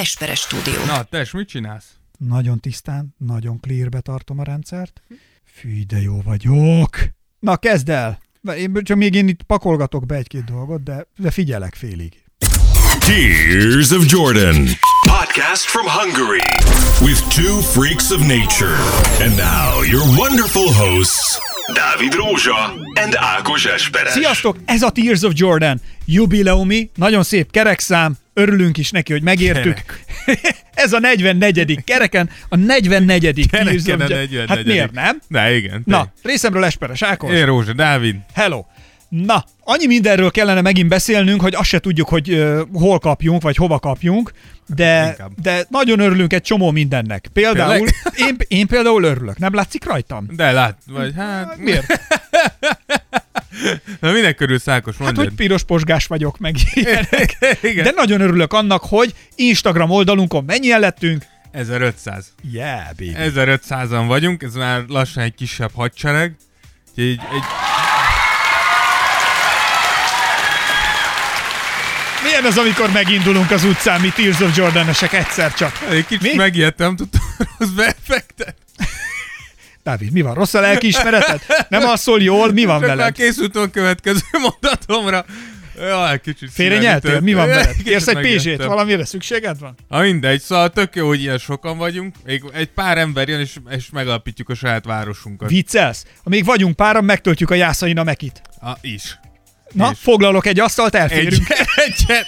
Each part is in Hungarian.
Esperes stúdió. Na, tes, mit csinálsz? Nagyon tisztán, nagyon clearbe tartom a rendszert. Fű, de jó vagyok. Na, kezd el! Én, csak még én itt pakolgatok be egy-két dolgot, de, de figyelek félig. Tears of Jordan. Podcast from Hungary with two freaks of nature. And now your wonderful hosts, Dávid Rózsa and Ákos Esperes. Sziasztok! Ez a Tears of Jordan jubileumi, nagyon szép kerekszám, örülünk is neki, hogy megértük. Ez a 44. kereken, a 44. Tears of Kereken a Jordan. 44.. Hát miért nem? Ne, igen. Na, részemről Esperes Ákos. Én Rózsa, Dávid. Hello! Na, annyi mindenről kellene megint beszélnünk, hogy azt se tudjuk, hogy uh, hol kapjunk, vagy hova kapjunk, de, Inkább. de nagyon örülünk egy csomó mindennek. Például, én, én például örülök. Nem látszik rajtam? De lát, vagy hát... Miért? Na, minek körül szákos, Hát, mondjad. hogy piros posgás vagyok, meg ilyenek. Igen. De nagyon örülök annak, hogy Instagram oldalunkon mennyien lettünk. 1500. Yeah, baby. 1500-an vagyunk, ez már lassan egy kisebb hadsereg. Úgyhogy Egy, egy, Milyen az, amikor megindulunk az utcán, mi Tears of Jordan-esek egyszer csak? egy kicsit Mi? megijedtem, tudtam rossz beeffektet. Dávid, mi van? Rossz a lelkiismereted? Nem alszol jól? Mi van Csak már veled? készültem a következő mondatomra. Jaj, kicsit Félrenyeltél? Mi van veled? Kérsz egy pézsét? Valamire szükséged van? Ha mindegy, szóval tök jó, hogy ilyen sokan vagyunk. Még egy pár ember jön, és, és megalapítjuk a saját városunkat. Viccelsz? Ha még vagyunk páran, megtöltjük a Jászain a mekit. Ah, is. Na, És? foglalok egy asztalt, Egy, elférünk. egyet.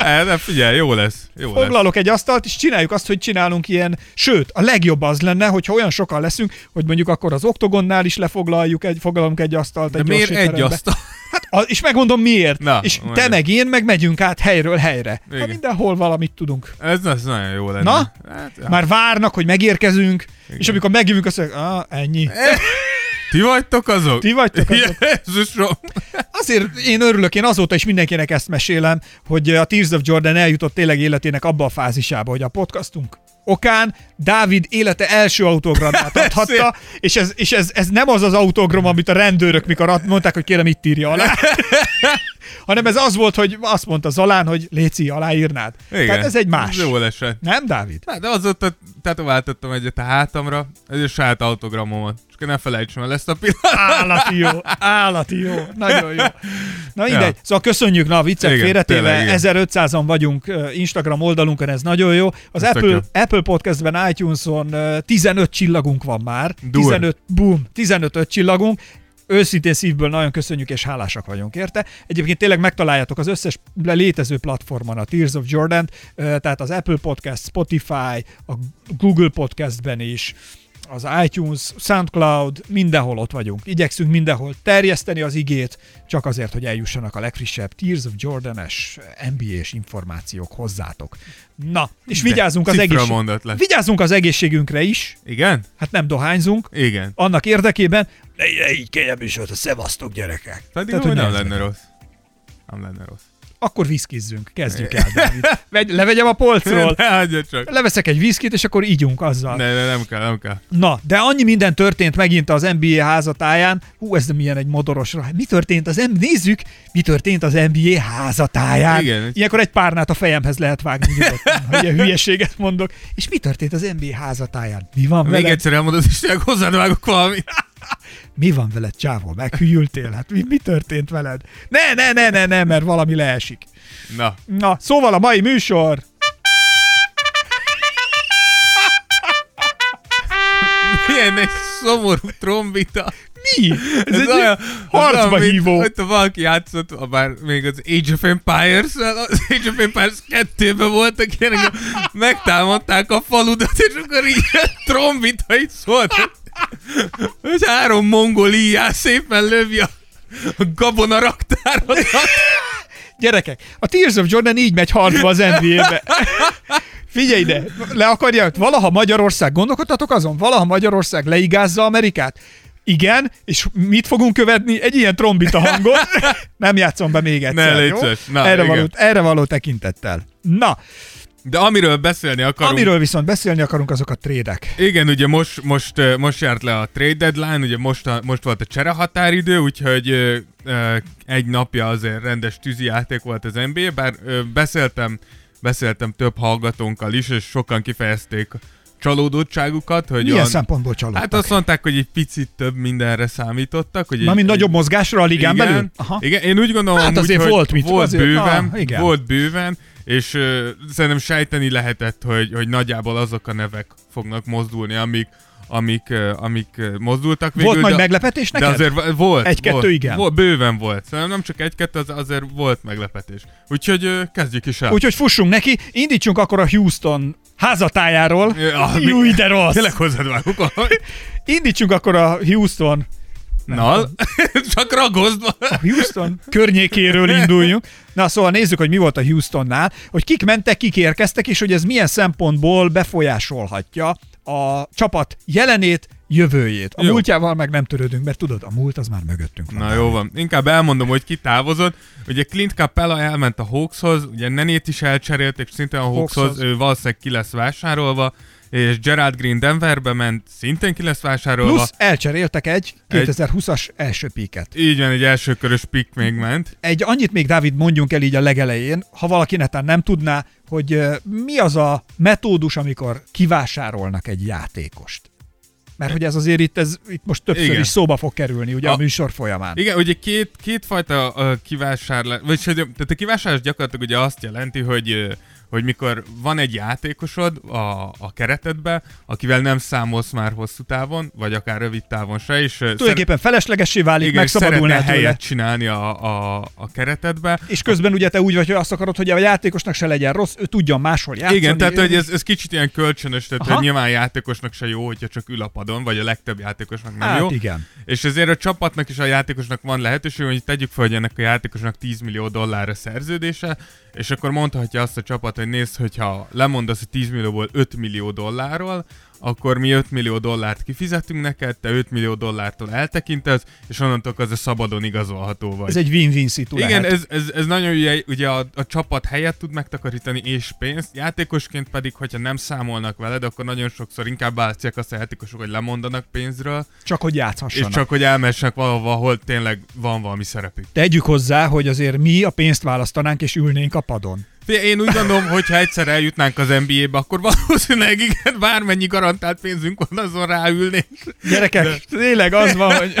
Eh, De figyelj, jó lesz. Jó lesz. Foglalok egy asztalt, és csináljuk azt, hogy csinálunk ilyen, sőt, a legjobb az lenne, hogyha olyan sokan leszünk, hogy mondjuk akkor az oktogonnál is lefoglaljuk egy, foglalunk egy asztalt. De egy miért egy asztal? Hát, és megmondom miért. Na, és te mondjad. meg én meg megyünk át helyről helyre. Igen. mindenhol valamit tudunk. Ez, ez nagyon jó lenne. Na? Hát, ja. Már várnak, hogy megérkezünk, és amikor megjövünk, azt mondják, ah, ennyi. Ti vagytok azok? Ti vagytok azok. Jézusom! Azért én örülök, én azóta is mindenkinek ezt mesélem, hogy a Tears of Jordan eljutott tényleg életének abba a fázisába, hogy a podcastunk okán Dávid élete első autogramját adhatta, és, ez, és ez, ez nem az az autogram, amit a rendőrök, mikor mondták, hogy kérem itt írja alá, hanem ez az volt, hogy azt mondta Zalán, hogy Léci, aláírnád. Igen. Tehát ez egy más. Jó esett. Nem, Dávid? Hát, de azóta tetováltattam egyet a hátamra, ez a saját autogramomat. Csak ne felejtsem el ezt a pillanatot. Állati jó, állati jó, nagyon jó. Na mindegy, Ja. szóval köszönjük, na a viccek Igen, félretéve, tényleg, igen. 1500-an vagyunk Instagram oldalunkon, ez nagyon jó. Az Ez Apple, jó. Apple Podcastben, iTunes-on ö, 15 csillagunk van már. Dur. 15, boom, 15 öt csillagunk. Őszintén szívből nagyon köszönjük és hálásak vagyunk érte. Egyébként tényleg megtaláljátok az összes létező platformon a Tears of Jordan, tehát az Apple Podcast, Spotify, a Google Podcastben is, az iTunes, SoundCloud, mindenhol ott vagyunk. Igyekszünk mindenhol terjeszteni az igét, csak azért, hogy eljussanak a legfrissebb Tears of Jordan-es NBA-s információk hozzátok. Na, és De vigyázzunk az, cifra egészség... mondat lett. vigyázzunk az egészségünkre is, Igen? hát nem dohányzunk, Igen. annak érdekében, ne, ne így volt a szevasztok gyerekek. Pedig Tehát, hogy nem ne lenne rossz. Nem lenne rossz. Akkor viszkizzünk, kezdjük el, Dávid. Vegy, levegyem a polcról, Ne csak. leveszek egy viszkit, és akkor ígyunk azzal. Ne, ne, nem kell, nem kell. Na, de annyi minden történt megint az NBA házatáján. Hú, ez milyen egy modoros. Mi történt az NBA? Nézzük, mi történt az NBA házatáján. Igen. Ilyenkor egy párnát a fejemhez lehet vágni nyugodtan, hogy ilyen hülyeséget mondok. És mi történt az NBA házatáján? Mi van Még veled? egyszer elmondod, és hozzád vágok valamit. Mi van veled, csávó? Meghűltél? Hát mi, mi történt veled? Ne, ne, ne, ne, ne, mert valami leesik. Na, Na, szóval a mai műsor milyen egy szomorú trombita. mi? Ez, Ez egy olyan, harcba olyan, mint, hívó. Hogy valaki játszott, bár még az Age of Empires, az Age of Empires 2-ben voltak ilyenek, megtámadták a faludat, és akkor így trombita így szólt, hogy három mongoliás szépen lövi a, a gabona raktárodat. Gyerekek, a Tears of Jordan így megy harcba az NBA-be. Figyelj ide, le akarja, valaha Magyarország, gondolkodtatok azon, valaha Magyarország leigázza Amerikát? Igen, és mit fogunk követni? Egy ilyen trombita hangot. Nem játszom be még egyszer, Ne, jó? Na, erre, igen. való, erre való tekintettel. Na, De amiről beszélni akarunk, amiről viszont beszélni akarunk, azok a trédek. Igen, ugye most, most, most járt le a trade deadline, ugye most, a, most volt a csere határidő, úgyhogy ö, ö, egy napja azért rendes tűzi játék volt az NBA, bár ö, beszéltem beszéltem több hallgatónkkal is, és sokan kifejezték csalódottságukat, hogy Milyen olyan, szempontból csalódtak? Hát azt mondták, hogy egy picit több mindenre számítottak. Hogy Mármint egy, nagyobb mozgásra a ligán igen, belül? Aha. Igen, én úgy gondolom, Hát azért hogy volt mit- volt azért- bőven, na, igen. volt bőven, és uh, szerintem sejteni lehetett, hogy, hogy nagyjából azok a nevek fognak mozdulni, amik, amik, amik mozdultak végül. Volt nagy de, meglepetés de neked? azért va- volt. Egy-kettő volt, igen. Volt, bőven volt. Szerintem nem csak egy-kettő, az, azért volt meglepetés. Úgyhogy kezdjük is el. Úgyhogy fussunk neki, indítsunk akkor a Houston házatájáról. Ja, Jó, de rossz. Tényleg hozzád vágok. Indítsunk akkor a Houston Nal, csak ragozd a Houston környékéről induljunk. Na szóval nézzük, hogy mi volt a Houstonnál, hogy kik mentek, kik érkeztek, és hogy ez milyen szempontból befolyásolhatja a csapat jelenét, jövőjét. A Jó. múltjával meg nem törődünk, mert tudod, a múlt az már mögöttünk van. Na jó van. Inkább elmondom, hogy ki távozott. Ugye Clint Capella elment a Hawkshoz, ugye Nenét is elcserélték, szintén a Hawkshoz, Hawkshoz. ő valószínűleg ki lesz vásárolva, és Gerard Green Denverbe ment, szintén ki lesz vásárolva. Plusz elcseréltek egy 2020-as első píket. Így van, egy elsőkörös pick még ment. Egy annyit még, Dávid, mondjunk el így a legelején, ha valaki netán nem tudná, hogy mi az a metódus, amikor kivásárolnak egy játékost. Mert hogy ez azért itt, ez, itt most többször Igen. is szóba fog kerülni, ugye a, A- műsor folyamán. Igen, ugye két, kétfajta uh, kivásárlás, vagy tehát a kivásárlás gyakorlatilag ugye azt jelenti, hogy hogy mikor van egy játékosod a, a keretedbe, akivel nem számolsz már hosszú távon, vagy akár rövid távon se, és Tulajdonképpen feleslegessé válik, igen, megszabadulnál tőle. helyet csinálni a, a, a keretedbe. És közben ugye te úgy vagy, hogy azt akarod, hogy a játékosnak se legyen rossz, ő tudjon máshol játszani. Igen, tehát hogy ez, ez kicsit ilyen kölcsönös, tehát Aha. hogy nyilván a játékosnak se jó, hogyha csak ül a padon, vagy a legtöbb játékosnak nem Hát jó. igen. És ezért a csapatnak és a játékosnak van lehetőség, hogy tegyük fel, hogy ennek a játékosnak 10 millió dollárra szerződése, és akkor mondhatja azt a csapat, hogy nézd, hogyha lemondasz a 10 millióból 5 millió dollárról, akkor mi 5 millió dollárt kifizetünk neked, te 5 millió dollártól eltekintesz, és onnantól az a szabadon igazolható vagy. Ez egy win-win szitu Igen, ez, ez, ez nagyon ugye, ugye a, a csapat helyet tud megtakarítani és pénzt, játékosként pedig, hogyha nem számolnak veled, akkor nagyon sokszor inkább váltják azt a játékosok, hogy lemondanak pénzről, Csak hogy és játszhassanak. csak hogy elmessenek valahova, ahol tényleg van valami szerepük. Tegyük hozzá, hogy azért mi a pénzt választanánk, és ülnénk a padon. Én úgy gondolom, hogy ha egyszer eljutnánk az NBA-be, akkor valószínűleg igen, bármennyi garantált pénzünk van, azon ráülnénk. Gyerekek, tényleg az van, hogy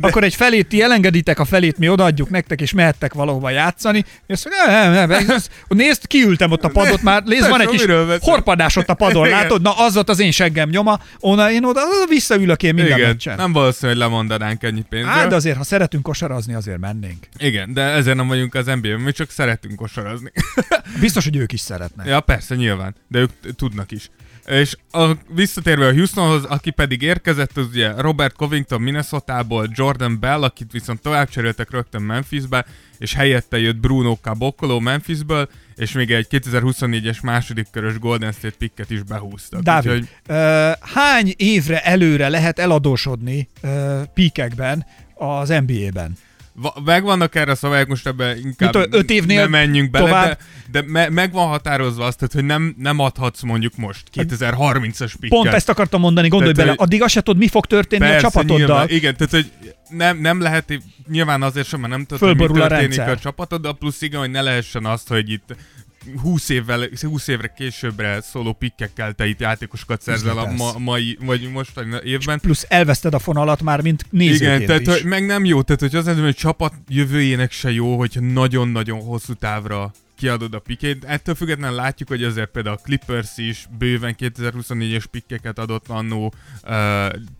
akkor egy felét ti elengeditek, a felét mi odaadjuk nektek, és mehettek valahova játszani. És azt mondja, nem, nem, nem, nézd, kiültem ott a padot már, nézd, van egy kis horpadás ott a padon, Igen. látod? Na, az ott az én seggem nyoma, onnan én oda, visszaülök én minden igen, meccsen. nem valószínű, hogy lemondanánk ennyi pénzről. Hát, de azért, ha szeretünk kosarazni, azért mennénk. Igen, de ezért nem vagyunk az NBA-ben, mi csak szeretünk kosarazni. Biztos, hogy ők is szeretnek. Ja, persze, nyilván, de ők tudnak is. És a, visszatérve a Houstonhoz, aki pedig érkezett, az ugye Robert Covington Minnesotából, Jordan Bell, akit viszont tovább cseréltek rögtön Memphisbe, és helyette jött Bruno Caboclo Memphisből, és még egy 2024-es második körös Golden State picket is behúztak. Dávid, Úgyhogy, ö, hány évre előre lehet eladósodni ö, píkekben az NBA-ben? Va- megvannak erre a szabályok, most ebbe inkább Mit, öt évnél nem menjünk bele, tovább? de, de me, meg van határozva azt, tehát, hogy nem, nem adhatsz mondjuk most 2030-as picket. Pont ezt akartam mondani, gondolj Tehát, bele, addig azt se tudod, mi fog történni a csapatoddal. Nyilván, igen, tehát hogy nem, nem lehet, nyilván azért sem, mert nem tudod, hogy mi a történik rendszer. a csapatoddal, plusz igen, hogy ne lehessen azt, hogy itt 20, évvel, 20 évre későbbre szóló pikkekkel te itt játékosokat szerzel a ma, mai, vagy mostani évben. Plusz elveszted a fonalat már, mint nézőként Igen, tehát is. hogy meg nem jó, tehát hogy az hogy a csapat jövőjének se jó, hogyha nagyon-nagyon hosszú távra kiadod a pikét. Ettől függetlenül látjuk, hogy azért például a Clippers is bőven 2024-es pikkeket adott annó uh,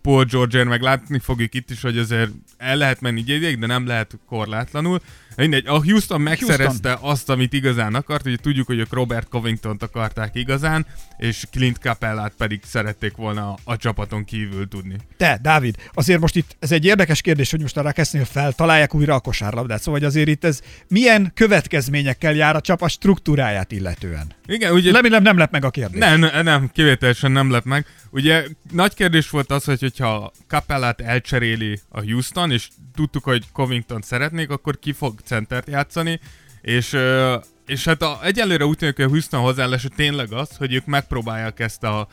Paul George, meg látni fogjuk itt is, hogy azért el lehet menni ideig, de nem lehet korlátlanul. Mindegy, a Houston megszerezte Houston. azt, amit igazán akart, ugye tudjuk, hogy ők Robert Covington-t akarták igazán, és Clint Capellát pedig szerették volna a, csapaton kívül tudni. Te, Dávid, azért most itt ez egy érdekes kérdés, hogy most arra kezdnél feltalálják újra a kosárlabdát, szóval hogy azért itt ez milyen következményekkel jár a csapat struktúráját illetően. Igen, ugye Remélem nem lep meg a kérdés. Nem, nem, kivételesen nem lep meg. Ugye nagy kérdés volt az, hogy hogyha Capellát elcseréli a Houston, és tudtuk, hogy Covington szeretnék, akkor ki fog centert játszani, és, és hát a, egyelőre úgy tűnik, hogy a Houston hozzáállása tényleg az, hogy ők megpróbálják ezt a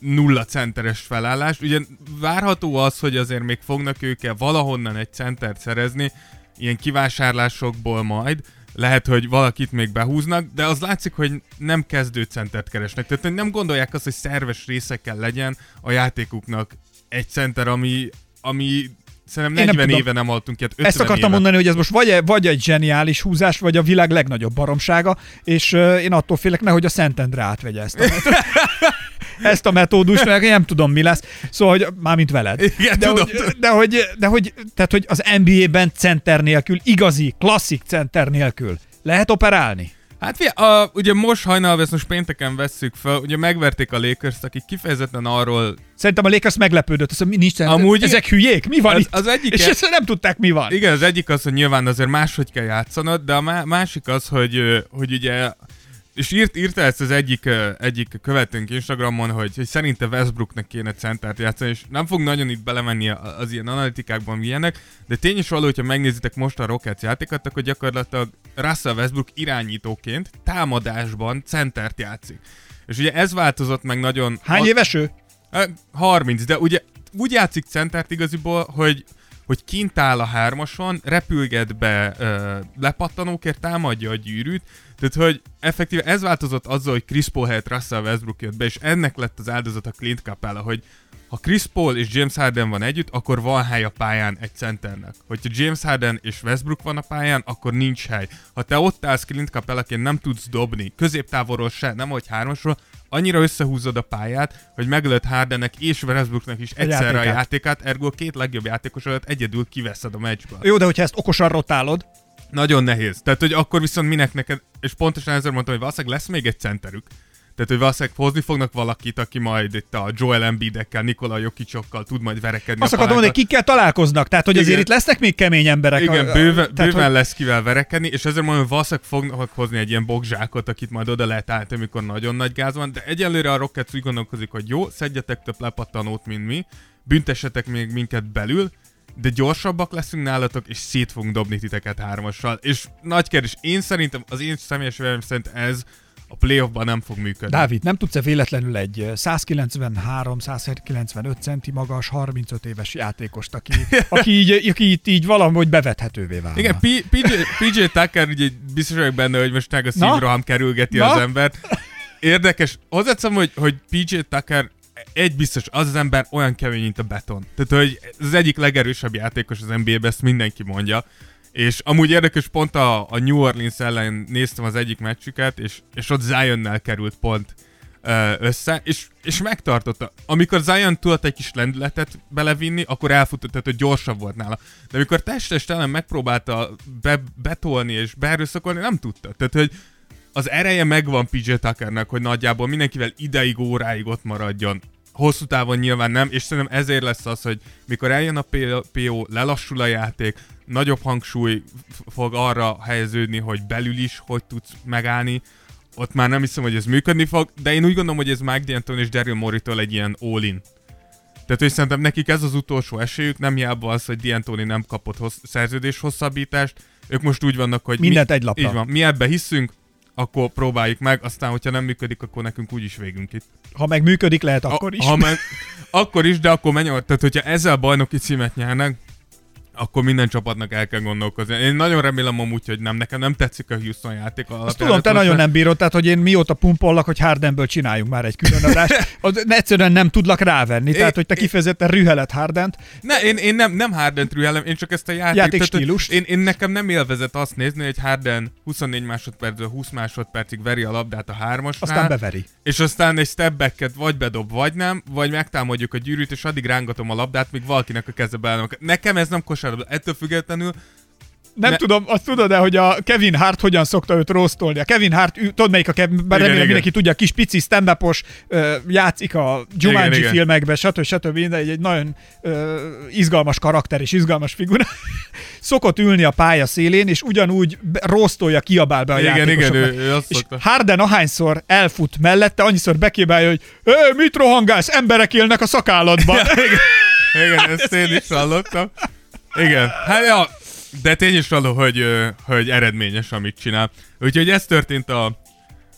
nulla centeres felállást. Ugye várható az, hogy azért még fognak ők valahonnan egy centert szerezni, ilyen kivásárlásokból majd, lehet, hogy valakit még behúznak, de az látszik, hogy nem kezdő centert keresnek. Tehát nem gondolják azt, hogy szerves részekkel legyen a játékuknak egy center, ami, ami Szerintem Én nem 40 tudom. éve nem hallottunk ilyet. 50 Ezt akartam éve. mondani, hogy ez most vagy, vagy egy zseniális húzás, vagy a világ legnagyobb baromsága, és uh, én attól félek, nehogy a Szentendre átvegye ezt. ezt a metódust, mert nem tudom, mi lesz. Szóval, hogy mármint veled. Igen, de, tudom. hogy, de, hogy, de hogy, tehát, hogy az NBA-ben center nélkül, igazi, klasszik center nélkül lehet operálni? Hát fia, a, ugye most hajnalban, ezt most pénteken vesszük fel, ugye megverték a lakers akik kifejezetten arról, Szerintem a Lakers meglepődött, azt mondja, nincs Amúgy ezek hülyék, mi van az, itt? az egyik, És ezt nem tudták, mi van. igen, az egyik az, hogy nyilván azért máshogy kell játszanod, de a má- másik az, hogy, hogy ugye és írt, írta ezt az egyik, egyik követőnk Instagramon, hogy, hogy szerinte Westbrooknak kéne centert játszani, és nem fog nagyon itt belemenni az ilyen analitikákban ilyenek, de tény is való, hogyha megnézitek most a Rockets játékot, akkor gyakorlatilag Russell Westbrook irányítóként támadásban centert játszik. És ugye ez változott meg nagyon... Hány a- éves ő? Ö, 30, de ugye úgy játszik centert igaziból, hogy hogy kint áll a hármason, repülget be ö, lepattanókért, támadja a gyűrűt, tehát hogy effektíve ez változott azzal, hogy Chris Paul helyett Russell Westbrook jött be, és ennek lett az áldozata Clint Capella, hogy ha Chris Paul és James Harden van együtt, akkor van hely a pályán egy centernek. Hogyha James Harden és Westbrook van a pályán, akkor nincs hely. Ha te ott állsz Clint Capellaként, nem tudsz dobni, középtávolról se, nem hogy hármasról, annyira összehúzod a pályát, hogy megölöd Hardennek és Westbrooknak is egyszerre a játékát. játékát, ergo a két legjobb játékos alatt egyedül kiveszed a meccsből. Jó, de hogyha ezt okosan rotálod, Nagyon nehéz. Tehát, hogy akkor viszont minek neked, és pontosan ezzel mondtam, hogy valószínűleg lesz még egy centerük. Tehát, hogy valószínűleg hozni fognak valakit, aki majd itt a Joel Embiidekkel, Nikola Jokicsokkal tud majd verekedni. azt akartam mondani, kikkel találkoznak, tehát hogy azért Igen. itt lesznek még kemény emberek. Igen, a- bőven, tehát, bőven hogy- lesz kivel verekedni, és ezért mondom, hogy valószínűleg fognak hozni egy ilyen bokzsákot, akit majd oda lehet állítani, amikor nagyon nagy gáz van, de egyelőre a Rockets úgy gondolkozik, hogy jó, szedjetek több lepattanót, mint mi, büntessetek még minket belül, de gyorsabbak leszünk nálatok, és szét fogunk dobni titeket hármassal. És nagy kérdés, én szerintem, az én személyes véleményem szerint ez a playoffban nem fog működni. Dávid, nem tudsz-e véletlenül egy 193-195 centi magas, 35 éves játékost, aki, aki, így, aki itt így valahogy bevethetővé válna? Igen, P- PJ, PJ Tucker, ugye biztos vagyok benne, hogy most meg a szívroham kerülgeti Na? az embert. Érdekes. Hozzáteszem, hogy, hogy PJ Tucker egy biztos, az az ember olyan kemény, mint a beton. Tehát, hogy az egyik legerősebb játékos az NBA-ben, ezt mindenki mondja. És amúgy érdekes, pont a, a New Orleans ellen néztem az egyik meccsüket, és, és ott Zionnel került pont össze, és, és megtartotta. Amikor Zion tudott egy kis lendületet belevinni, akkor elfutott, tehát hogy gyorsabb volt nála. De amikor testest ellen megpróbálta be, betolni és beerőszakolni, nem tudta. Tehát, hogy az ereje megvan PJ Tuckernek, hogy nagyjából mindenkivel ideig, óráig ott maradjon. Hosszú távon nyilván nem, és szerintem ezért lesz az, hogy mikor eljön a PO, lelassul a játék, nagyobb hangsúly fog arra helyeződni, hogy belül is hogy tudsz megállni, ott már nem hiszem, hogy ez működni fog, de én úgy gondolom, hogy ez Mike D'Antoni és Daryl Morey-től egy ilyen all-in. Tehát, hogy szerintem nekik ez az utolsó esélyük, nem hiába az, hogy D'Antoni nem kapott hossz- szerződés hosszabbítást, ők most úgy vannak, hogy Mindent mi, egy lapra. Így van, mi ebbe hiszünk, akkor próbáljuk meg, aztán, hogyha nem működik, akkor nekünk úgyis végünk itt. Ha meg működik, lehet akkor is. A, ha meg, akkor is, de akkor menj, tehát hogyha ezzel bajnoki címet nyernek, akkor minden csapatnak el kell gondolkozni. Én nagyon remélem amúgy, hogy nem, nekem nem tetszik a Houston játék alapján. Azt tudom, te nagyon nem bírod, tehát hogy én mióta pumpollak, hogy Hardenből csináljunk már egy külön adást, az egyszerűen nem tudlak rávenni, tehát hogy te kifejezetten rühelet Hardent. Ne, én, én nem, nem Harden trühelem, én csak ezt a játék... Játékstílust. tehát, Én, én, nekem nem élvezet azt nézni, hogy Harden 24 másodpercből 20 másodpercig veri a labdát a hármasnál. Aztán beveri. És aztán egy step backet vagy bedob, vagy nem, vagy megtámadjuk a gyűrűt, és addig rángatom a labdát, míg valakinek a keze beállnak. Nekem ez nem kosárlabda. Ettől függetlenül Nem Ne- tudom, azt tudod de hogy a Kevin Hart hogyan szokta őt rossztolni. A Kevin Hart, ő- tudod melyik a Kevin, bár remélem igen. mindenki tudja, kis pici stand játszik a Jumanji Igen, igen. filmekben, stb. stb. Mindegy, egy nagyon ö, izgalmas karakter és izgalmas figura. Szokott ülni a pálya szélén, és ugyanúgy rossztolja, kiabál be a igen, igen, játékosoknak. ő, ő azt És szokta. Harden ahányszor elfut mellette, annyiszor bekébálja, hogy mit rohangálsz, emberek élnek a szakállatban. Igen, ezt én is hallottam. Igen, hát ja, de tény is való, hogy, ö, hogy eredményes, amit csinál. Úgyhogy ez történt a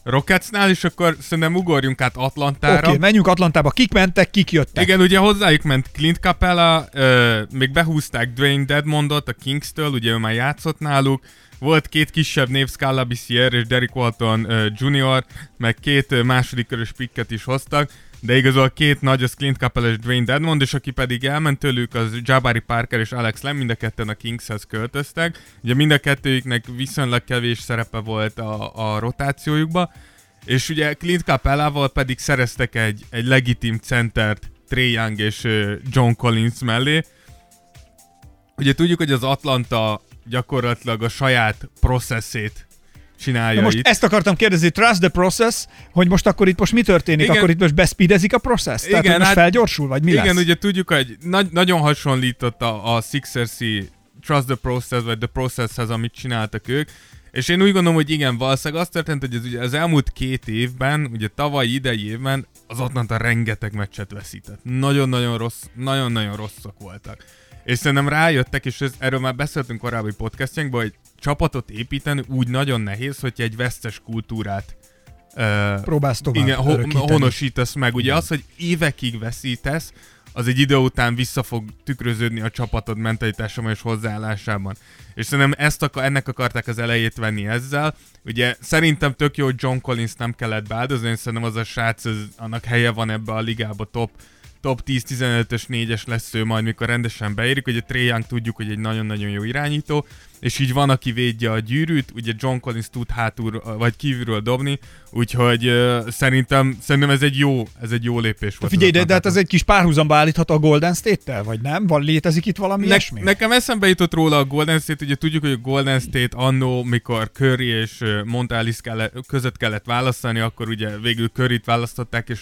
Rocketsnál, és akkor szerintem ugorjunk át Atlantára. Oké, okay, menjünk Atlantába. Kik mentek, kik jöttek? Igen, ugye hozzájuk ment Clint Capella, ö, még behúzták Dwayne Dedmondot a Kings-től, ugye ő már játszott náluk, volt két kisebb név, Scala Bissier és Derek Walton uh, Jr., meg két uh, második körös pikket is hoztak, de igazából két nagy, az Clint Capella és Dwayne Dedmond, és aki pedig elment tőlük, az Jabari Parker és Alex Lem, mind a ketten a Kingshez költöztek. Ugye mind a kettőjüknek viszonylag kevés szerepe volt a, a rotációjukba, és ugye Clint Capellával pedig szereztek egy, egy legitim centert Trey Young és John Collins mellé. Ugye tudjuk, hogy az Atlanta gyakorlatilag a saját processzét csinálja Na most itt. ezt akartam kérdezni, trust the process, hogy most akkor itt most mi történik? Igen. Akkor itt most bespeedezik a process? Tehát, Igen, hogy most hát- felgyorsul, vagy mi Igen, lesz? ugye tudjuk, hogy nagy, nagyon hasonlított a, a sixers Trust the Process, vagy The Processhez, amit csináltak ők, és én úgy gondolom, hogy igen, valószínűleg az történt, hogy az, ugye az elmúlt két évben, ugye tavaly idei évben az Atlanta rengeteg meccset veszített. Nagyon-nagyon rossz, nagyon-nagyon rosszak voltak. És szerintem rájöttek, és ez, erről már beszéltünk korábbi podcastjainkban, hogy csapatot építeni úgy nagyon nehéz, hogy egy vesztes kultúrát uh, Próbálsz tovább igen, ho- honosítasz meg. Ugye az, hogy évekig veszítesz, az egy idő után vissza fog tükröződni a csapatod mentalitásában és hozzáállásában. És szerintem ezt akar, ennek akarták az elejét venni ezzel. Ugye szerintem tök jó, hogy John Collins nem kellett beáldozni, szerintem az a srác, az, annak helye van ebbe a ligába top top 10-15-ös 4-es lesz ő majd, mikor rendesen beérik. Ugye Trae Young tudjuk, hogy egy nagyon-nagyon jó irányító, és így van, aki védje a gyűrűt, ugye John Collins tud hátul, vagy kívülről dobni, úgyhogy uh, szerintem, szerintem ez egy jó, ez egy jó lépés volt. Figyelj, de, de hát ez egy kis párhuzamba állítható a Golden State-tel, vagy nem? Van, létezik itt valami Ne- ilyesmi? nekem eszembe jutott róla a Golden State, ugye tudjuk, hogy a Golden State annó, mikor Curry és Montalis kellett, között kellett választani, akkor ugye végül Curryt választották, és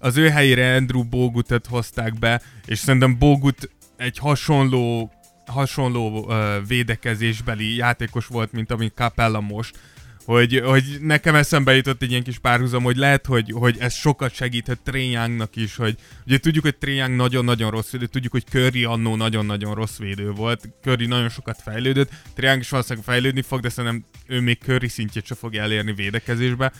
az ő helyére Andrew Bogutet hozták be, és szerintem Bogut egy hasonló hasonló ö, védekezésbeli játékos volt, mint ami Capella most, hogy, hogy nekem eszembe jutott egy ilyen kis párhuzam, hogy lehet, hogy, hogy ez sokat segíthet Trae Youngnak is, hogy ugye tudjuk, hogy Young nagyon-nagyon rossz védő, tudjuk, hogy Curry annó nagyon-nagyon rossz védő volt, Curry nagyon sokat fejlődött, Young is valószínűleg fejlődni fog, de szerintem ő még Curry szintjét se fogja elérni védekezésbe,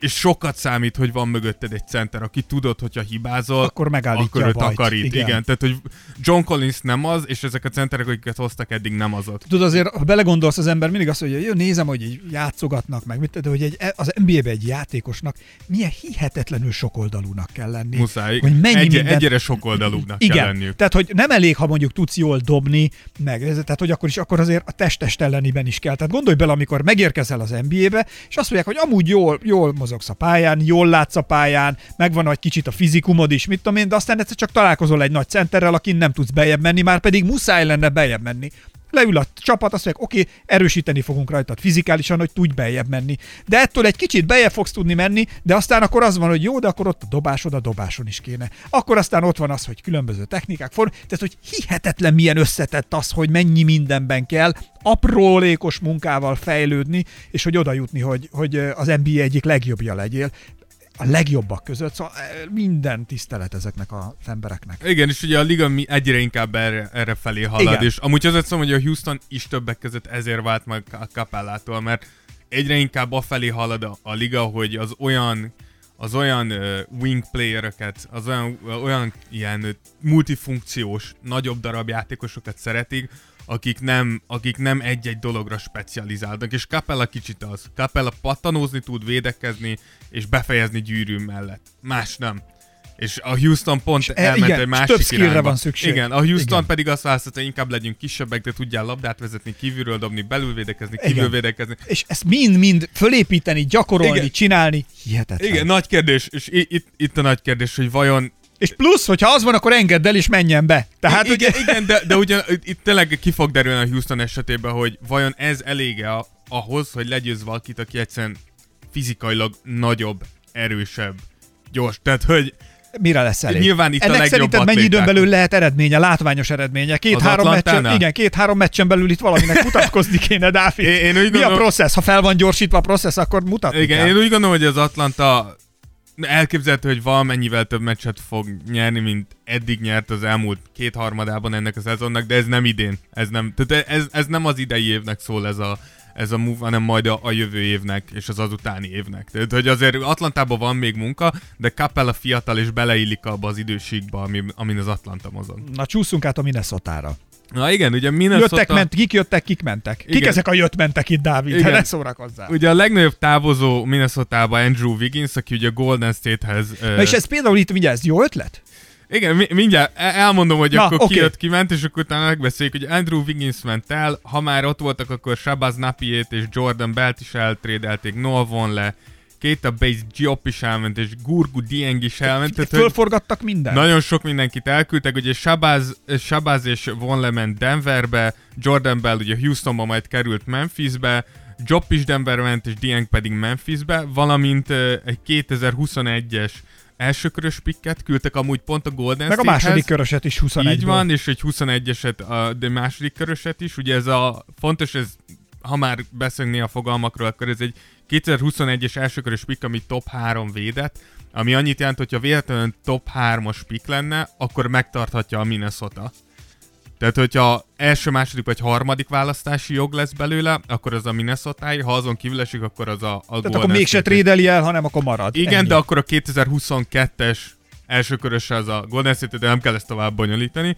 és sokat számít, hogy van mögötted egy center, aki tudod, hogyha hibázol, Akkor megállítja akkor a ő bajt. takarít. Igen. Igen. tehát hogy John Collins nem az, és ezek a centerek, akiket hoztak eddig nem azok. Tudod, azért, ha belegondolsz, az ember mindig azt mondja, hogy jó, nézem, hogy így játszogatnak meg, mit, de hogy egy, az NBA-be egy játékosnak milyen hihetetlenül sokoldalúnak kell lenni. Muszáj. Hogy mennyi egy, mindent- Egyre sokoldalúbbnak kell Igen, lenniük. tehát hogy nem elég, ha mondjuk tudsz jól dobni, meg, tehát hogy akkor is, akkor azért a testest elleniben is kell. Tehát gondolj bele, amikor megérkezel az NBA-be, és azt mondják, hogy amúgy jól, jól mozogsz a pályán, jól látsz a pályán, megvan egy kicsit a fizikumod is, mit tudom én, de aztán egyszer csak találkozol egy nagy centerrel, akin nem tudsz bejebb menni, már pedig muszáj lenne bejebb menni. Leül a csapat, azt mondják, oké, erősíteni fogunk rajtad fizikálisan, hogy tudj bejebb menni. De ettől egy kicsit bejebb fogsz tudni menni, de aztán akkor az van, hogy jó, de akkor ott a dobásod a dobáson is kéne. Akkor aztán ott van az, hogy különböző technikák form, tehát hogy hihetetlen milyen összetett az, hogy mennyi mindenben kell aprólékos munkával fejlődni, és hogy oda jutni, hogy, hogy az NBA egyik legjobbja legyél a legjobbak között, szóval eh, minden tisztelet ezeknek az embereknek. Igen, és ugye a liga mi egyre inkább erre, erre felé halad, Igen. És amúgy azért mondom, hogy a Houston is többek között ezért vált meg a Capellától, mert egyre inkább afelé halad a, a liga, hogy az olyan az olyan uh, wing playereket, az olyan, uh, olyan ilyen multifunkciós, nagyobb darab játékosokat szeretik, akik nem, akik nem egy-egy dologra specializálnak, és Capella kicsit az. Capella pattanózni tud, védekezni, és befejezni gyűrű mellett. Más nem. És a Houston pont e- elment igen, egy és másik több irányba. van szükség. Igen, a Houston Igen. pedig azt választotta, hogy inkább legyünk kisebbek, de tudjál labdát vezetni, kívülről dobni, belül védekezni, Igen. kívül védekezni. És ezt mind-mind fölépíteni, gyakorolni, Igen. csinálni, hihetetlen. Igen, nagy kérdés, és itt, itt a nagy kérdés, hogy vajon És plusz, hogyha az van, akkor engedd el és menjen be. Tehát igen, ugye, igen, de, de ugyan itt tényleg ki fog derülni a Houston esetében, hogy vajon ez elége a, ahhoz, hogy legyőz valakit, aki egyszerűen fizikailag nagyobb, erősebb, gyors. Tehát, hogy mire lesz elég? Nyilván itt a Ennek legjobb szerinted mennyi időn belül lehet eredménye, látványos eredménye? Két-három meccsen, igen, két-három meccsen belül itt valaminek mutatkozni kéne, Dávid. Én- én úgy Mi a processz? Ha fel van gyorsítva a processz, akkor mutatni igen, kell. én úgy gondolom, hogy az Atlanta elképzelhető, hogy valamennyivel több meccset fog nyerni, mint eddig nyert az elmúlt kétharmadában ennek a szezonnak, de ez nem idén. Ez nem, tehát ez, ez nem az idei évnek szól ez a, ez a move, hanem majd a, a jövő évnek és az azutáni évnek. Tehát, hogy azért Atlantában van még munka, de Capella fiatal és beleillik abba az időségbe, ami, amin az Atlanta mozog. Na csúszunk át a minnesota Na igen, ugye Minnesota... Jöttek, ment, kik jöttek, kik mentek. Kik Igen. ezek a jött mentek itt, Dávid? Igen. Ne szórakozzál. Ugye a legnagyobb távozó minnesota Andrew Wiggins, aki ugye Golden State-hez... Na és ez például itt, ugye ez jó ötlet? Igen, mi- mindjárt e- elmondom, hogy Na, akkor oké. ki jött, ki ment, és akkor utána megbeszéljük, hogy Andrew Wiggins ment el, ha már ott voltak, akkor Shabazz Napiét és Jordan Belt is eltrédelték, Noah Vonle, Kéta Bates Diop is elment, és Gurgu Dieng is elment. Tehát, Fölforgattak minden. nagyon sok mindenkit elküldtek, ugye Shabazz, Shabazz és Vonle ment Denverbe, Jordan Bell ugye Houstonba majd került Memphisbe, Job is Denverbe ment, és Dieng pedig Memphisbe, valamint ö, egy 2021-es elsőkörös pikket küldtek amúgy pont a Golden Meg a State-hez. második köröset is 21 Így van, és egy 21-eset, a, de második köröset is. Ugye ez a fontos, ez, ha már beszélni a fogalmakról, akkor ez egy 2021-es elsőkörös pick, ami top 3 védett, ami annyit jelent, hogyha véletlenül top 3-as pick lenne, akkor megtarthatja a Minnesota. Tehát, hogyha első, második vagy harmadik választási jog lesz belőle, akkor az a minnesota ha azon kívül esik, akkor az a, a Tehát akkor mégse trédeli el, hanem akkor marad. Igen, Ennyi. de akkor a 2022-es elsőkörös az a Golden State, de nem kell ezt tovább bonyolítani.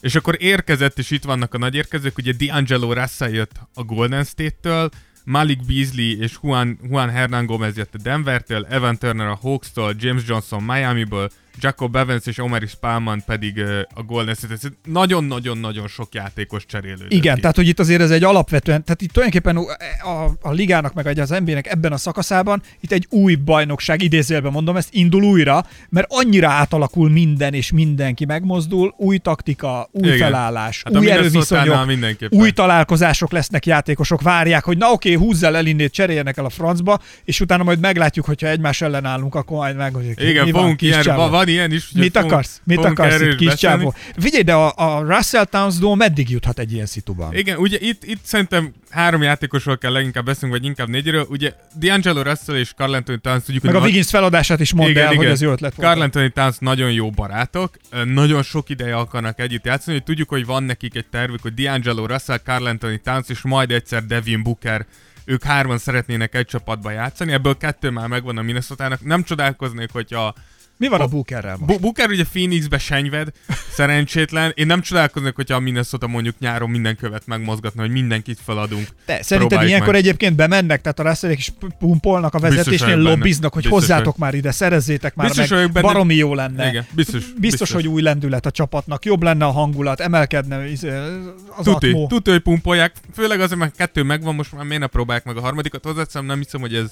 És akkor érkezett, és itt vannak a nagy érkezők, ugye D'Angelo Russell jött a Golden State-től, Malik Beasley és Juan, Juan Hernán Gomez jött a Denver-től, Evan Turner a Hawks-tól, James Johnson Miami-ből, Jacob Evans és Omer Spalman pedig a Golden State. Nagyon-nagyon-nagyon sok játékos cserélődött Igen, ki. tehát hogy itt azért ez egy alapvetően, tehát itt tulajdonképpen a, a ligának meg az NBA-nek ebben a szakaszában itt egy új bajnokság, idézőjelben mondom ezt, indul újra, mert annyira átalakul minden és mindenki megmozdul, új taktika, új Igen. felállás, Hát új erőviszonyok, új találkozások lesznek, játékosok várják, hogy na oké, húzzál el innét, cseréljenek el a francba, és utána majd meglátjuk, hogyha egymás ellen állunk, akkor majd meg, hogy Igen, mi van, fogunk kis ilyen, csávó? Van, ilyen is. Mit fogunk- akarsz? Mit akarsz itt, is kis csávó? Figyelj, de a, a Russell Towns Dome meddig juthat egy ilyen szituban? Igen, ugye itt, itt szerintem három játékosról kell leginkább beszélnünk, vagy inkább négyről. Ugye D'Angelo Russell és Carl Anthony Towns tudjuk, Meg a hogy Wiggins feladását is mondd el, hogy ez jó ötlet volt. Carl Anthony Towns nagyon jó barátok, nagyon sok ideje akarnak együtt játszani, hogy tudjuk, hogy van nekik egy tervük, hogy D'Angelo Russell, Carl Anthony Towns és majd egyszer Devin Booker ők hárman szeretnének egy csapatba játszani, ebből kettő már megvan a minnesota Nem csodálkoznék, hogyha Mi van a Bookerrel most? Booker ugye Phoenixbe senyved, szerencsétlen. Én nem csodálkoznék, hogyha a Minnesota mondjuk nyáron minden követ megmozgatna, hogy mindenkit feladunk. Te, szerinted ilyenkor meg. egyébként bemennek, tehát a Russellek is pumpolnak a vezetésnél, lobbiznak, hogy Biztos hozzátok vagyok. már ide, szerezzétek már Biztos meg, benne. baromi jó lenne. Igen, biztos, biztos, biztos. hogy új lendület a csapatnak, jobb lenne a hangulat, emelkedne az Tuti, atmó. tuti, hogy pumpolják. Főleg azért, mert kettő megvan, most már miért ne próbálják meg a harmadikat. Hozzáteszem, nem hiszem, hogy ez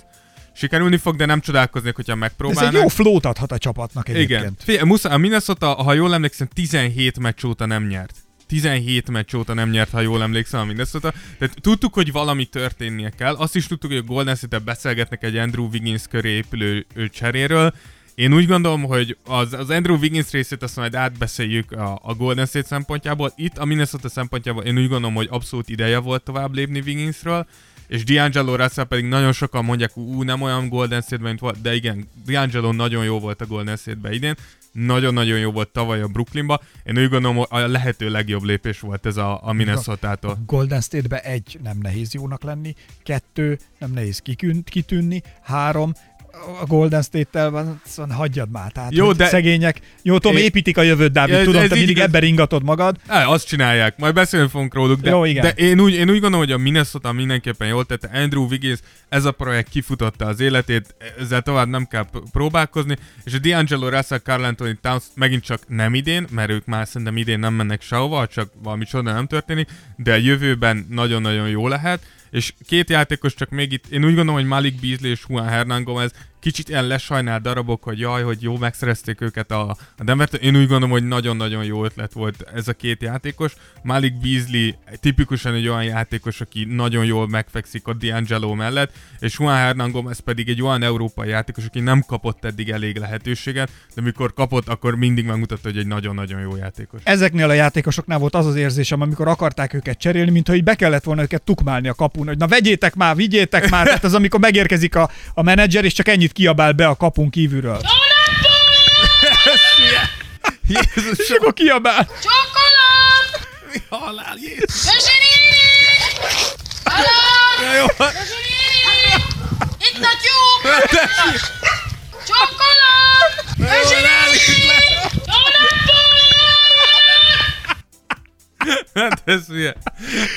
sikerülni fog, de nem csodálkoznék, hogyha Ez megpróbálnak. egy jó flót adhat a csapatnak egyébként. Igen. Figyelj, muszáj, a Minnesota, ha jól emlékszem, 17 meccs óta nem nyert. 17 meccs óta nem nyert, ha jól emlékszem a Minnesota. Tehát tudtuk, hogy valami történnie kell. Azt is tudtuk, hogy a Golden state beszélgetnek egy Andrew Wiggins köré épülő cseréről. Én úgy gondolom, hogy az, az Andrew Wiggins részét azt majd átbeszéljük a, a Golden State szempontjából. Itt a Minnesota szempontjából én úgy gondolom, hogy abszolút ideje volt tovább lépni Wigginsről, és D'Angelo Russell pedig nagyon sokan mondják, ú, nem olyan Golden State-ben, mint volt, de igen, D'Angelo nagyon jó volt a Golden State-ben idén, nagyon-nagyon jó volt tavaly a Brooklynba. Én úgy gondolom, a lehető legjobb lépés volt ez a, a Minnesota-tól. Golden State-be egy, nem nehéz jónak lenni, kettő, nem nehéz kikün- kitűnni, három, a Golden State-tel van, szóval hagyjad már. Tehát, Jó, de- szegények. Jó, tudom, É- építik a jövőt, Dávid, Ez- tudom, te mindig igaz. ebben ringatod magad. Á, azt csinálják, majd beszélni fogunk róluk, de, Jó, igen. de én, úgy, én úgy gondolom, hogy a Minnesota mindenképpen jól tette. Andrew Wiggins, ez a projekt kifutotta az életét, ezzel tovább nem kell próbálkozni, és a D'Angelo Russell, Carl Anthony Towns megint csak nem idén, mert ők már szerintem idén nem mennek sehova, csak valami csoda nem történik, de a jövőben nagyon-nagyon jó lehet, és két játékos csak még itt, én úgy gondolom, hogy Malik Beasley és Juan Hernán Gomez kicsit ilyen lesajnált darabok, hogy jaj, hogy jó megszerezték őket a, a denver Én úgy gondolom, hogy nagyon-nagyon jó ötlet volt ez a két játékos. Malik Beasley tipikusan egy olyan játékos, aki nagyon jól megfekszik a D'Angelo mellett, és Juan Hernán Gomez pedig egy olyan európai játékos, aki nem kapott eddig elég lehetőséget, de mikor kapott, akkor mindig megmutatta, hogy egy nagyon-nagyon jó játékos. Ezeknél a játékosoknál volt az az érzésem, amikor akarták őket cserélni, mintha így be kellett volna őket tukmálni a kapun, hogy na vegyétek már, vigyétek már, tehát az amikor megérkezik a, a menedzser, és csak ennyit kiabál be a kapun kívülről. Jézus, És akkor kiabál. Csokolom! halál, Jézus! Ja, jó. Itt a tyúk! Napot! Hát ez hülye.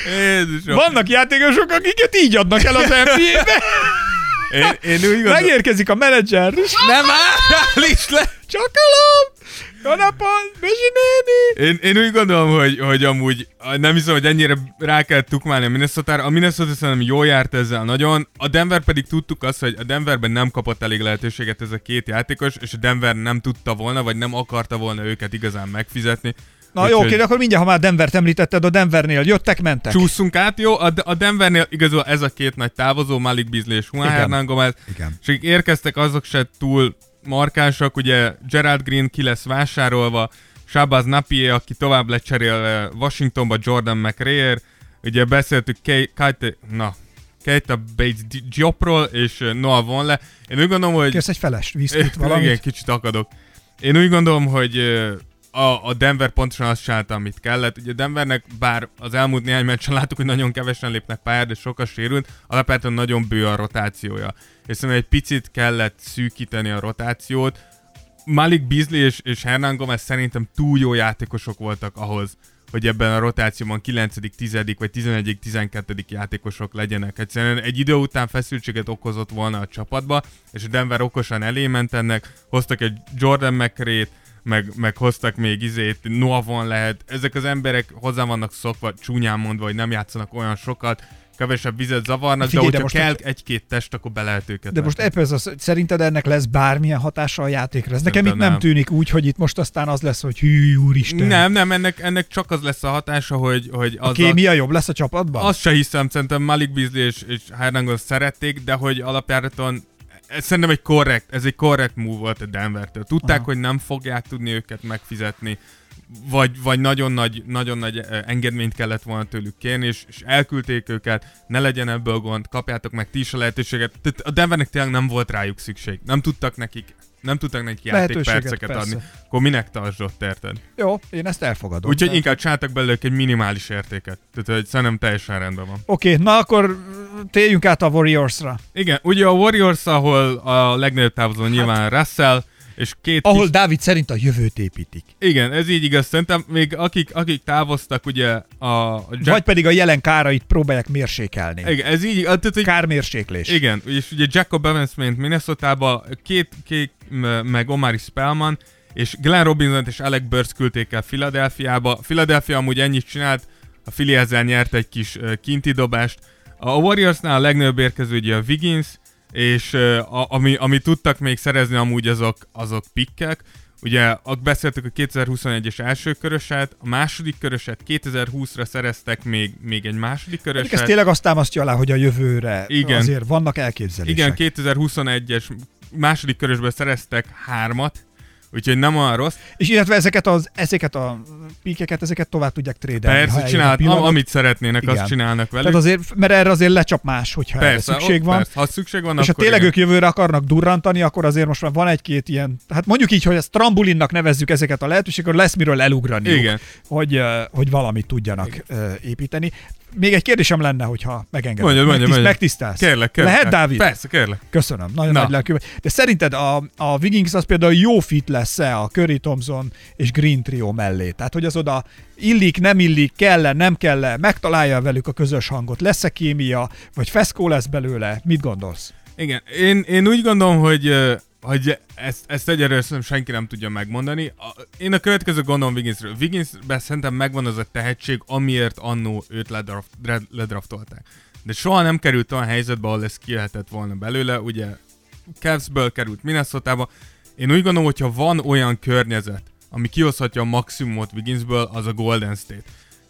Jézusom. Vannak játékosok, akiket így adnak el az NBA-be. Én, én úgy gondolom... Megérkezik a menedzser. Nem áll, állíts le! Csokolom! Jó napot, Bezsi néni! Én, én úgy gondolom, hogy, hogy amúgy nem hiszem, hogy ennyire rá kell tukmálni a minnesota A Minnesota szerintem jól járt ezzel nagyon. A Denver pedig tudtuk azt, hogy a Denverben nem kapott elég lehetőséget ez a két játékos, és a Denver nem tudta volna, vagy nem akarta volna őket igazán megfizetni. Na jó, oké, de akkor mindjárt, ha már Denvert említetted, a Denvernél jöttek, mentek. Csúszunk át, jó? A, a Denvernél igazából ez a két nagy távozó, Malik Beasley és Juan Igen. Hernán Gomez, Igen. és akik érkeztek, azok se túl markánsak, ugye Gerald Green ki lesz vásárolva, Shabazz Napier, aki tovább lett cserélve Washingtonba, Jordan McRae, ugye beszéltük Kate, na, Keita Bates Di- Diopról és Noah Vonle. Én úgy gondolom, hogy... Kérsz egy felest, viszkit, Igen, valamit. kicsit akadok. Én úgy gondolom, hogy a, a Denver pontosan azt csinálta, amit kellett. Ugye Denvernek, bár az elmúlt néhány meccsen láttuk, hogy nagyon kevesen lépnek pályára, de sokat sérült, alapvetően nagyon bő a rotációja. És szerintem egy picit kellett szűkíteni a rotációt. Malik Beasley és, és Hernán Gomez szerintem túl jó játékosok voltak ahhoz, hogy ebben a rotációban 9., 10. vagy 11., 12. játékosok legyenek. Egyszerűen egy idő után feszültséget okozott volna a csapatba, és a Denver okosan elé ment ennek, hoztak egy Jordan McRae-t, meg, meg hoztak még izét, Noah van lehet. Ezek az emberek hozzá vannak szokva, csúnyán mondva, hogy nem játszanak olyan sokat, kevesebb vizet zavarnak, Figyelj, de de hogyha most kell egy-két test, akkor be lehet őket De most ebből az, szerinted ennek lesz bármilyen hatása a játékra? Ez nekem itt nem nem. tűnik úgy, hogy itt most aztán az lesz, hogy hű, úristen. Nem, nem, ennek, ennek csak az lesz a hatása, hogy, hogy A az kémia jobb lesz a csapatban? Azt se hiszem, szerintem Malik Beasley és, és Hernandez szerették, de hogy alapjáraton ez szerintem egy korrekt, ez egy korrekt move volt a Denvertől. Tudták, Aha. hogy nem fogják tudni őket megfizetni, vagy, vagy nagyon nagy, nagyon nagy eh, engedményt kellett volna tőlük kérni, és, és elküldték őket, ne legyen ebből gond, kapjátok meg ti is a lehetőséget. Tehát a Denvernek tényleg nem volt rájuk szükség. Nem tudtak nekik nem tudtak neki játékperceket adni. Akkor minek tartsd ott, érted? Jó, én ezt elfogadom. Úgyhogy De- inkább csináltak belőlük egy minimális értéket. Tehát, hogy szerintem teljesen rendben van. Oké, na akkor térjünk át a Warriorsra. Igen, ugye a Warriors, ahol a legnagyobb távozó nyilván Russell, és két Ahol kis... Dávid szerint a jövőt építik. Igen, ez így igaz. Szerintem még akik, akik távoztak, ugye a... Jack... Vagy pedig a jelen kárait próbálják mérsékelni. Igen, ez így. Tehát, hogy... Kármérséklés. Igen, és ugye Jacob Evans ment minnesota két, két meg Omari Spellman, és Glenn Robinson és Alec Burks küldték el Philadelphiába. Philadelphia amúgy ennyit csinált, a Philly ezzel nyert egy kis kinti dobást. A Warriorsnál a legnagyobb érkező ugye a Wiggins, és a, ami, ami tudtak még szerezni amúgy azok, azok pikkek. Ugye beszéltük a 2021-es első köröset, a második köröset 2020-ra szereztek még, még egy második Mondjuk ez köröset. tényleg azt támasztja alá, hogy a jövőre Igen. azért vannak elképzelések. Igen, 2021-es második körösből szereztek hármat, úgyhogy nem olyan rossz. És illetve ezeket, az, ezeket a píkeket, ezeket tovább tudják trédelni. ha Persze, csinálhat, amit szeretnének, Igen. azt csinálnak velük. Tehát azért, mert erre azért lecsap más, hogyha persze, erre szükség van. Persze, ha szükség van, és ha akkor tényleg igen. ők jövőre akarnak durrantani, akkor azért most már van egy-két ilyen, hát mondjuk így, hogy ezt trambulinnak nevezzük ezeket a lehetőséget, lesz miről elugrani, Igen. hogy, hogy valamit tudjanak ö, építeni. Még egy kérdésem lenne, hogyha megengeded. Mondjad, Megtiszt- mondjad. Megtisztelsz? Kérlek, kérlek. Lehet, Dávid? Persze, kérlek. Köszönöm, nagyon Na. nagy lelkű. vagy. De szerinted a, a Wiggins az például jó fit lesz-e a Curry Thompson és Green trio mellé? Tehát, hogy az oda illik, nem illik, kell nem kell megtalálja velük a közös hangot, lesz-e kémia, vagy feszkó lesz belőle? Mit gondolsz? Igen, én, én úgy gondolom, hogy, hogy ezt, ezt egyelőre szerintem senki nem tudja megmondani. A, én a következő gondolom Wigginsről. Wigginsben szerintem megvan az a tehetség, amiért annó őt ledraft, dra- ledraftolták. De soha nem került olyan helyzetbe, ahol ez kijöhetett volna belőle. Ugye Cavsből került Minnesota-ba. Én úgy gondolom, hogyha van olyan környezet, ami kihozhatja a maximumot Wigginsből, az a Golden State.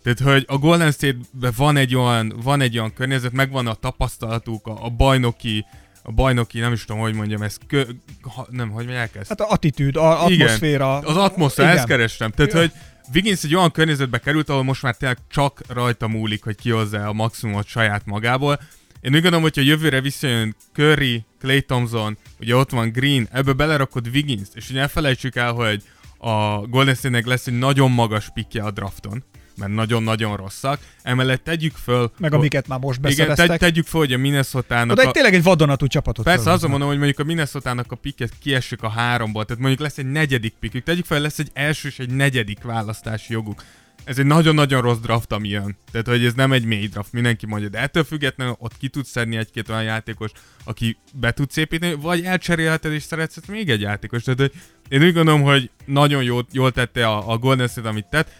Tehát, hogy a Golden State-ben van egy olyan, van egy olyan környezet, megvan a tapasztalatuk, a, a bajnoki, a bajnoki, nem is tudom, hogy mondjam, ez kö, ha, nem, hogy mondják ezt? Hát a attitűd, a atmoszféra. Az atmoszféra, Igen. ezt kerestem. Tehát, Igen. hogy Wiggins egy olyan környezetbe került, ahol most már tényleg csak rajta múlik, hogy kihozza a maximumot saját magából. Én úgy gondolom, hogyha jövőre visszajön Curry, Clay Thompson, ugye ott van Green, ebbe belerakod Wiggins, és ugye ne felejtsük el, hogy a Golden State-nek lesz egy nagyon magas pikje a drafton. Mert nagyon-nagyon rosszak. Emellett tegyük föl... Meg amiket már most igen, beszereztek. te, tegyük föl, hogy a Minnesota-nak Oda egy a... tényleg egy vadonatúj csapatot Persze, azon mondom, hogy mondjuk a Minnesota-nak a piket kiessük a háromból, tehát mondjuk lesz egy negyedik pikük, tegyük fel, lesz egy első és egy negyedik választási joguk. Ez egy nagyon-nagyon rossz draft, ami jön. Tehát, hogy ez nem egy mély draft, mindenki mondja, de ettől függetlenül ott ki tudsz szedni egy-két olyan játékos, aki be tudsz építeni, vagy elcserélheted és szeretsz még egy játékos. Tehát, hogy én úgy gondolom, hogy nagyon jól, jól tette a, a Golden State, amit tett.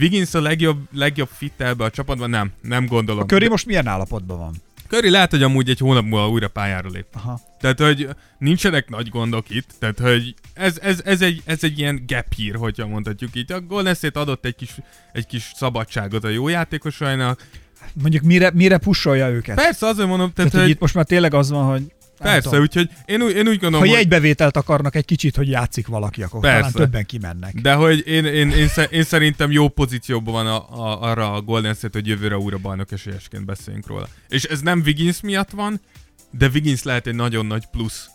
Wiggins a legjobb, legjobb fit ebbe a csapatban? Nem, nem gondolom. A Curry most milyen állapotban van? Curry lehet, hogy amúgy egy hónap múlva újra pályára lép. Aha. Tehát, hogy nincsenek nagy gondok itt, tehát, hogy ez, ez, ez, egy, ez egy ilyen gap year, hogyha mondhatjuk így. A Golden State adott egy kis, egy kis szabadságot a jó játékosainak. Mondjuk mire, mire pusolja őket? Persze, azért mondom, tehát, Tehát, hogy hogy itt most már tényleg az van, hogy persze, úgyhogy én, úgy- én úgy gondolom, ha hogy... jegybevételt akarnak egy kicsit, hogy játszik valaki, akkor Persze. talán többen kimennek. De hogy én, én, én, én szerintem jó pozícióban van a, a, arra a Golden State, hogy jövőre újra bajnok esélyesként beszéljünk róla. És ez nem Wiggins miatt van, de Wiggins lehet egy nagyon nagy plusz,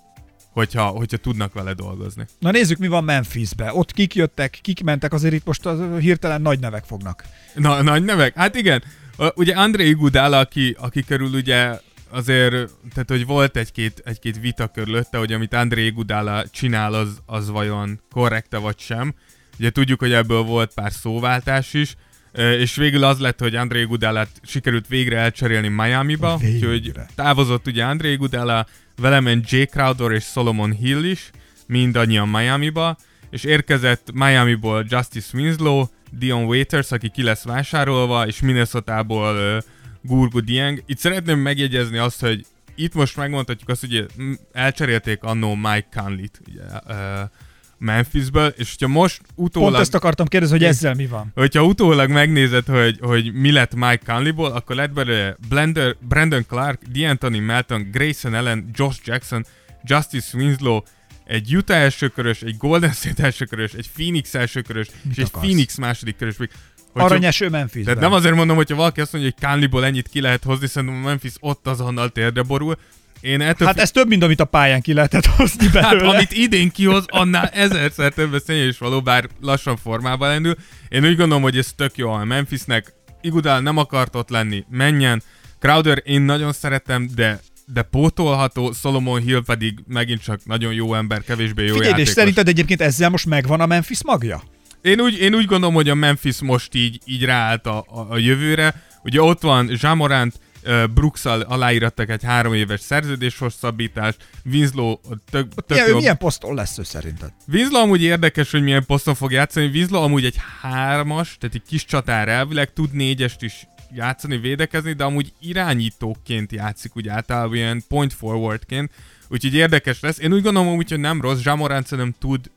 hogyha, hogyha tudnak vele dolgozni. Na nézzük, mi van Memphisbe. Ott kik jöttek, kik mentek, azért itt most az hirtelen nagy nevek fognak. Na, nagy nevek? Hát igen. Ugye André Iguodala, aki, aki körül ugye azért, tehát hogy volt egy-két, egy-két vita körülötte, hogy amit André Iguodala csinál, az, az vajon korrekte vagy sem. Ugye tudjuk, hogy ebből volt pár szóváltás is, és végül az lett, hogy André Iguodalát sikerült végre elcserélni Miami-ba, Végre. úgyhogy távozott ugye André Iguodala, vele ment Jay Crowder és Solomon Hill is, mindannyian Miami-ba, és érkezett Miami-ból Justice Winslow, Dion Waiters, aki ki lesz vásárolva, és Minnesota-ból uh, Gurgu Dieng. Itt szeretném megjegyezni azt, hogy itt most megmondhatjuk azt, hogy elcserélték annó Mike Conley-t ugye, uh, Memphisből, és hogyha most utólag... Pont ezt akartam kérdezni, hogy ezzel mi van. Hogyha utólag megnézed, hogy, hogy mi lett Mike Conleyból, akkor lett belőle Blender, Brandon Clark, D'Anthony Melton, Grayson Allen, Josh Jackson, Justice Winslow, egy Utah elsőkörös, egy Golden State elsőkörös, egy Phoenix elsőkörös, és egy akarsz? Phoenix második körös. Aranyeső Memphisben. tehát nem azért mondom, hogyha valaki azt mondja, hogy Conleyból ennyit ki lehet hozni, szerintem a Memphis ott azonnal térdre borul. Én ettől Hát ez több, mint amit a pályán ki lehetett hozni Hát belőle. amit idén kihoz, annál ezerszer több is való, bár lassan formában lendül. Én úgy gondolom, hogy ez tök jó a Memphisnek. Igudál nem akart ott lenni, menjen. Crowder én nagyon szeretem, de de pótolható, Solomon Hill pedig megint csak nagyon jó ember, kevésbé jó Figyelj, és játékos. szerinted egyébként ezzel most megvan a Memphis magja? Én úgy, én úgy gondolom, hogy a Memphis most így, így ráállt a, a, a jövőre. Ugye ott van uh, brooks aláírattak egy három éves szerződés hosszabbítást, Winslow tök, tök Milyen, jó milyen poszton lesz ő szerinted? Winslow amúgy érdekes, hogy milyen poszton fog játszani. Winslow amúgy egy hármas, tehát egy kis csatár elvileg, tud négyest is játszani, védekezni, de amúgy irányítóként játszik, úgy általában ilyen point forwardként. Úgyhogy érdekes lesz. Én úgy gondolom, hogy nem rossz. Zsamorán szerintem tud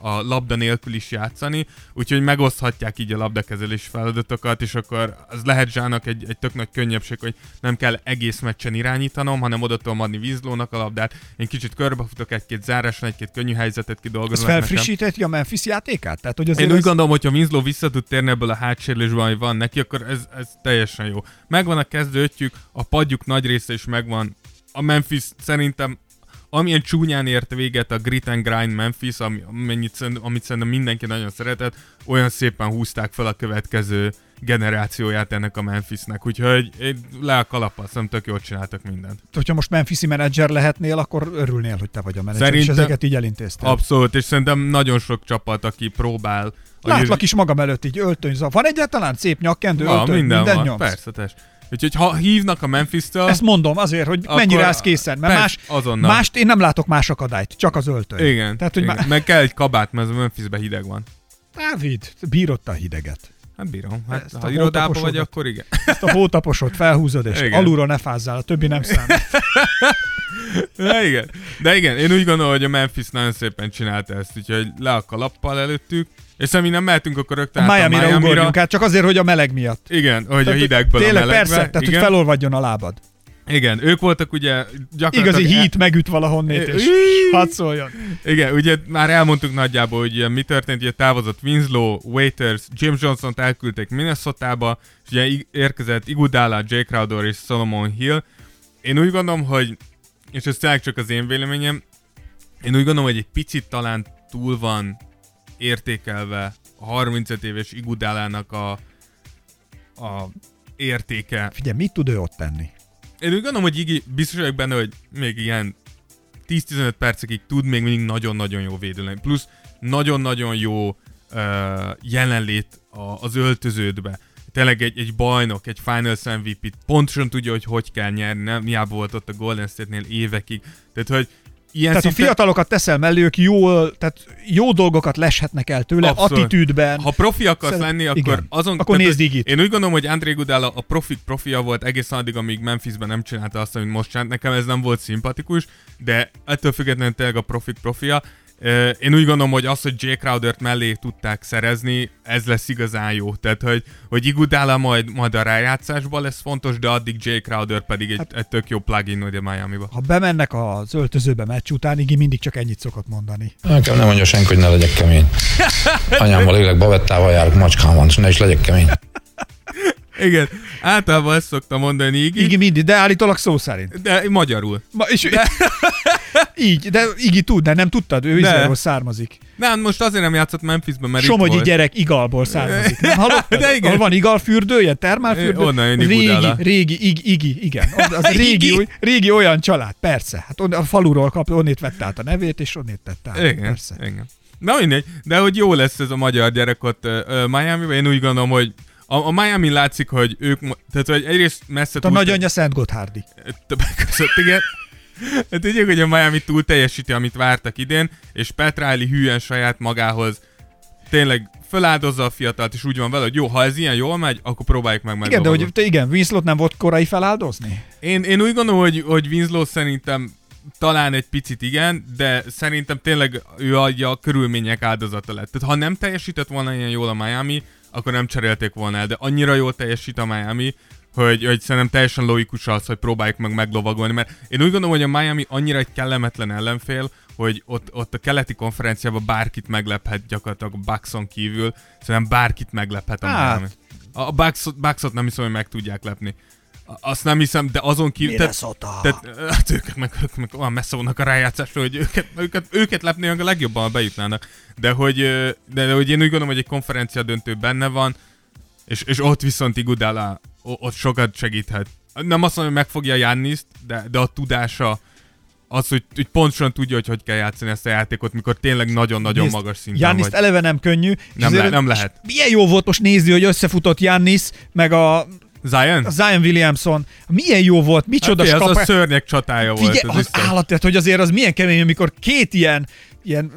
a labda nélkül is játszani, úgyhogy megoszthatják így a labdakezelés feladatokat, és akkor az lehet Zsának egy, egy tök nagy könnyebbség, hogy nem kell egész meccsen irányítanom, hanem oda tudom adni Winslow-nak a labdát. Én kicsit körbefutok egy-két záráson, egy-két könnyű helyzetet Ez kidolgozom. nekem. felfrissítheti a Memphis játékát? Tehát, hogy Én úgy ez- gondolom, hogy ha Winslow vissza tud térni ebből a hátsérülésből, ami van neki, akkor ez, ez teljesen jó. Megvan a kezdőtjük, a padjuk nagy része is megvan. A Memphis szerintem amilyen csúnyán ért véget a Grit and Grind Memphis, ami, amennyit, amit szerintem mindenki nagyon szeretett, olyan szépen húzták fel a következő generációját ennek a Memphisnek, úgyhogy le a kalappal, szerintem tök jól csináltak mindent. hogyha most Memphisi menedzser lehetnél, akkor örülnél, hogy te vagy a menedzser, Szerintem- és ezeket így elintéztél. Abszolút, és szerintem nagyon sok csapat, aki próbál Látlak is magam előtt így öltöny. Van egyáltalán szép nyakkendő, Van, öltöny, minden, minden van, nyomsz? persze, tess. Úgyhogy ha hívnak a Memphis-től, Ezt mondom azért, hogy mennyire állsz készen, mert más, azonnal. mást én nem látok más akadályt, csak az öltöny. igen, Tehát, hogy igen. má- meg kell egy kabát, mert a Memphisben hideg van. Dávid, bírod te a hideget. Hát bírom. Hát, Ezt ha irodában vagy, akkor igen. Ezt a hótaposot felhúzod, és Igen. alulról ne fázzál, a többi nem számít. De igen. De igen, én úgy gondolom, hogy a Memphis nagyon szépen csinálta ezt, úgyhogy le a kalappal előttük, és ha mi nem mehetünk, akkor rögtön A a Miami-ra Miami-ra. ugorjunk át, csak azért, hogy a meleg miatt. Igen, hogy a Tehát, hidegből Tényleg, a melegbe. persze, tehát igen. hogy felolvadjon a lábad. igen, ők voltak ugye gyakorlatilag... Igazi el- hít megüt valahonnét, és hadd szóljon. Igen, ugye már elmondtuk nagyjából, hogy mi történt, ugye távozott Winslow, Waiters, James Johnson-t elküldték Minnesota-ba, és ugye érkezett Iguodala, Jay Crowder és Solomon Hill. Én úgy gondolom, hogy, és ez tényleg csak az én véleményem, én úgy gondolom, hogy egy picit talán túl van értékelve a 35 éves Iguodalának a a értéke. Figyelj, mit tud ő ott tenni? Én úgy gondolom, hogy Igi biztos vagyok benne, hogy még ilyen 10-15 percekig tud még mindig nagyon-nagyon jó védő Plusz nagyon-nagyon jó uh, jelenlét a, az öltöződbe. Tényleg egy, egy bajnok, egy Finals MVP pontosan tudja, hogy hogy kell nyerni, nem hiába volt ott a Golden State-nél évekig. Tehát, hogy ilyen Tehát szinten... a fiatalokat teszel mellé, ők jó, tehát jó dolgokat leshetnek el tőle, Abszolút. attitűdben. Ha profi akarsz Szerint- lenni, akkor igen. azon... Akkor nézd Igit. Én úgy gondolom, hogy André Gudala a profik profia volt egészen addig, amíg Memphisben nem csinálta azt, amit most csinált. Nekem ez nem volt szimpatikus, de ettől függetlenül tényleg a profik profia. Én úgy gondolom, hogy az, hogy Jay Crowdert mellé tudták szerezni, ez lesz igazán jó. Tehát, hogy, hogy Iguodala majd, majd a rájátszásban lesz fontos, de addig Jay Crowder pedig egy, Hát- egy tök jó plugin ugye Miami-ba. Ha bemennek az öltözőbe meccs után, Igi mindig csak ennyit szokott mondani. Nekem nem mondja senki, hogy ne legyek kemény. Anyámmal élek, bavettával járok, macskám van, és ne is legyek kemény. Igen, általában ezt szoktam mondani Igi, Igi mindig, de állítólag szó szerint. de magyarul. Ma, és de... így, de Igi tud, de nem tudtad, ő. Izraelból származik. Nem, most azért nem játszott Memphisben, mert Somogyi gyerek igalból származik. Nem hallottad? De igen. Ahol van igalfürdője, termálfürdő? Ö, onnan jön régi, régi, igi, igi, igen. Az, régi, régi olyan család, persze. Hát on, a faluról kap, onnét vette át a nevét, és onnét tette át. Igen, Persze. igen. Na mindegy, de hogy jó lesz ez a magyar gyerek ott uh, Miami-ban, én úgy gondolom, hogy a, a Miami látszik, hogy ők, tehát hogy egyrészt messze a nagyanyja Szent Gotthárdi. többek között, igen. Hát tudjuk, hogy a Miami túl teljesíti, amit vártak idén, és Pat Riley hűen saját magához tényleg feláldozza a fiatalt, és úgy van vele, hogy jó, ha ez ilyen jól megy, akkor próbáljuk meg meg. Igen, de hogy te igen, Winslow nem volt korai feláldozni? Én, én úgy gondolom, hogy, hogy Winslow szerintem talán egy picit igen, de szerintem tényleg ő a, a körülmények áldozata lett. Tehát ha nem teljesített volna ilyen jól a Miami, akkor nem cserélték volna el, de annyira jól teljesít a Miami, hogy, hogy szerintem teljesen logikus az, hogy próbáljuk meg meglovagolni, mert én úgy gondolom, hogy a Miami annyira egy kellemetlen ellenfél, hogy ott, ott a keleti konferenciában bárkit meglephet gyakorlatilag a Buckson kívül, szerintem bárkit meglephet a Hát. Miami. A Bucks, Bucksot nem hiszem, hogy meg tudják lepni. A- Azt nem hiszem, de azon kívül... Minnesota. Tehát, hát őket meg, ők meg olyan messze vannak a rájátszásról, hogy őket, őket, őket lepni a legjobban, bejutnának. De hogy, de, de hogy én úgy gondolom, hogy egy konferencia döntő benne van, és, és ott viszont Igudala ott sokat segíthet. Nem azt mondom, hogy megfogja Janniszt, de, de a tudása, az, hogy, hogy pontosan tudja, hogy hogy kell játszani ezt a játékot, mikor tényleg nagyon-nagyon Nézd, magas szinten Janniszt vagy. eleve nem könnyű. Nem le- nem lehet. Milyen jó volt most nézni, hogy összefutott Jannis, meg a, Zion? a Zion Williamson. Milyen jó volt, micsoda Hát, figyelj, az a skapa- szörnyek csatája volt. Figyelj, az biztos. állat, tehát, hogy azért az milyen kemény, amikor két ilyen, ilyen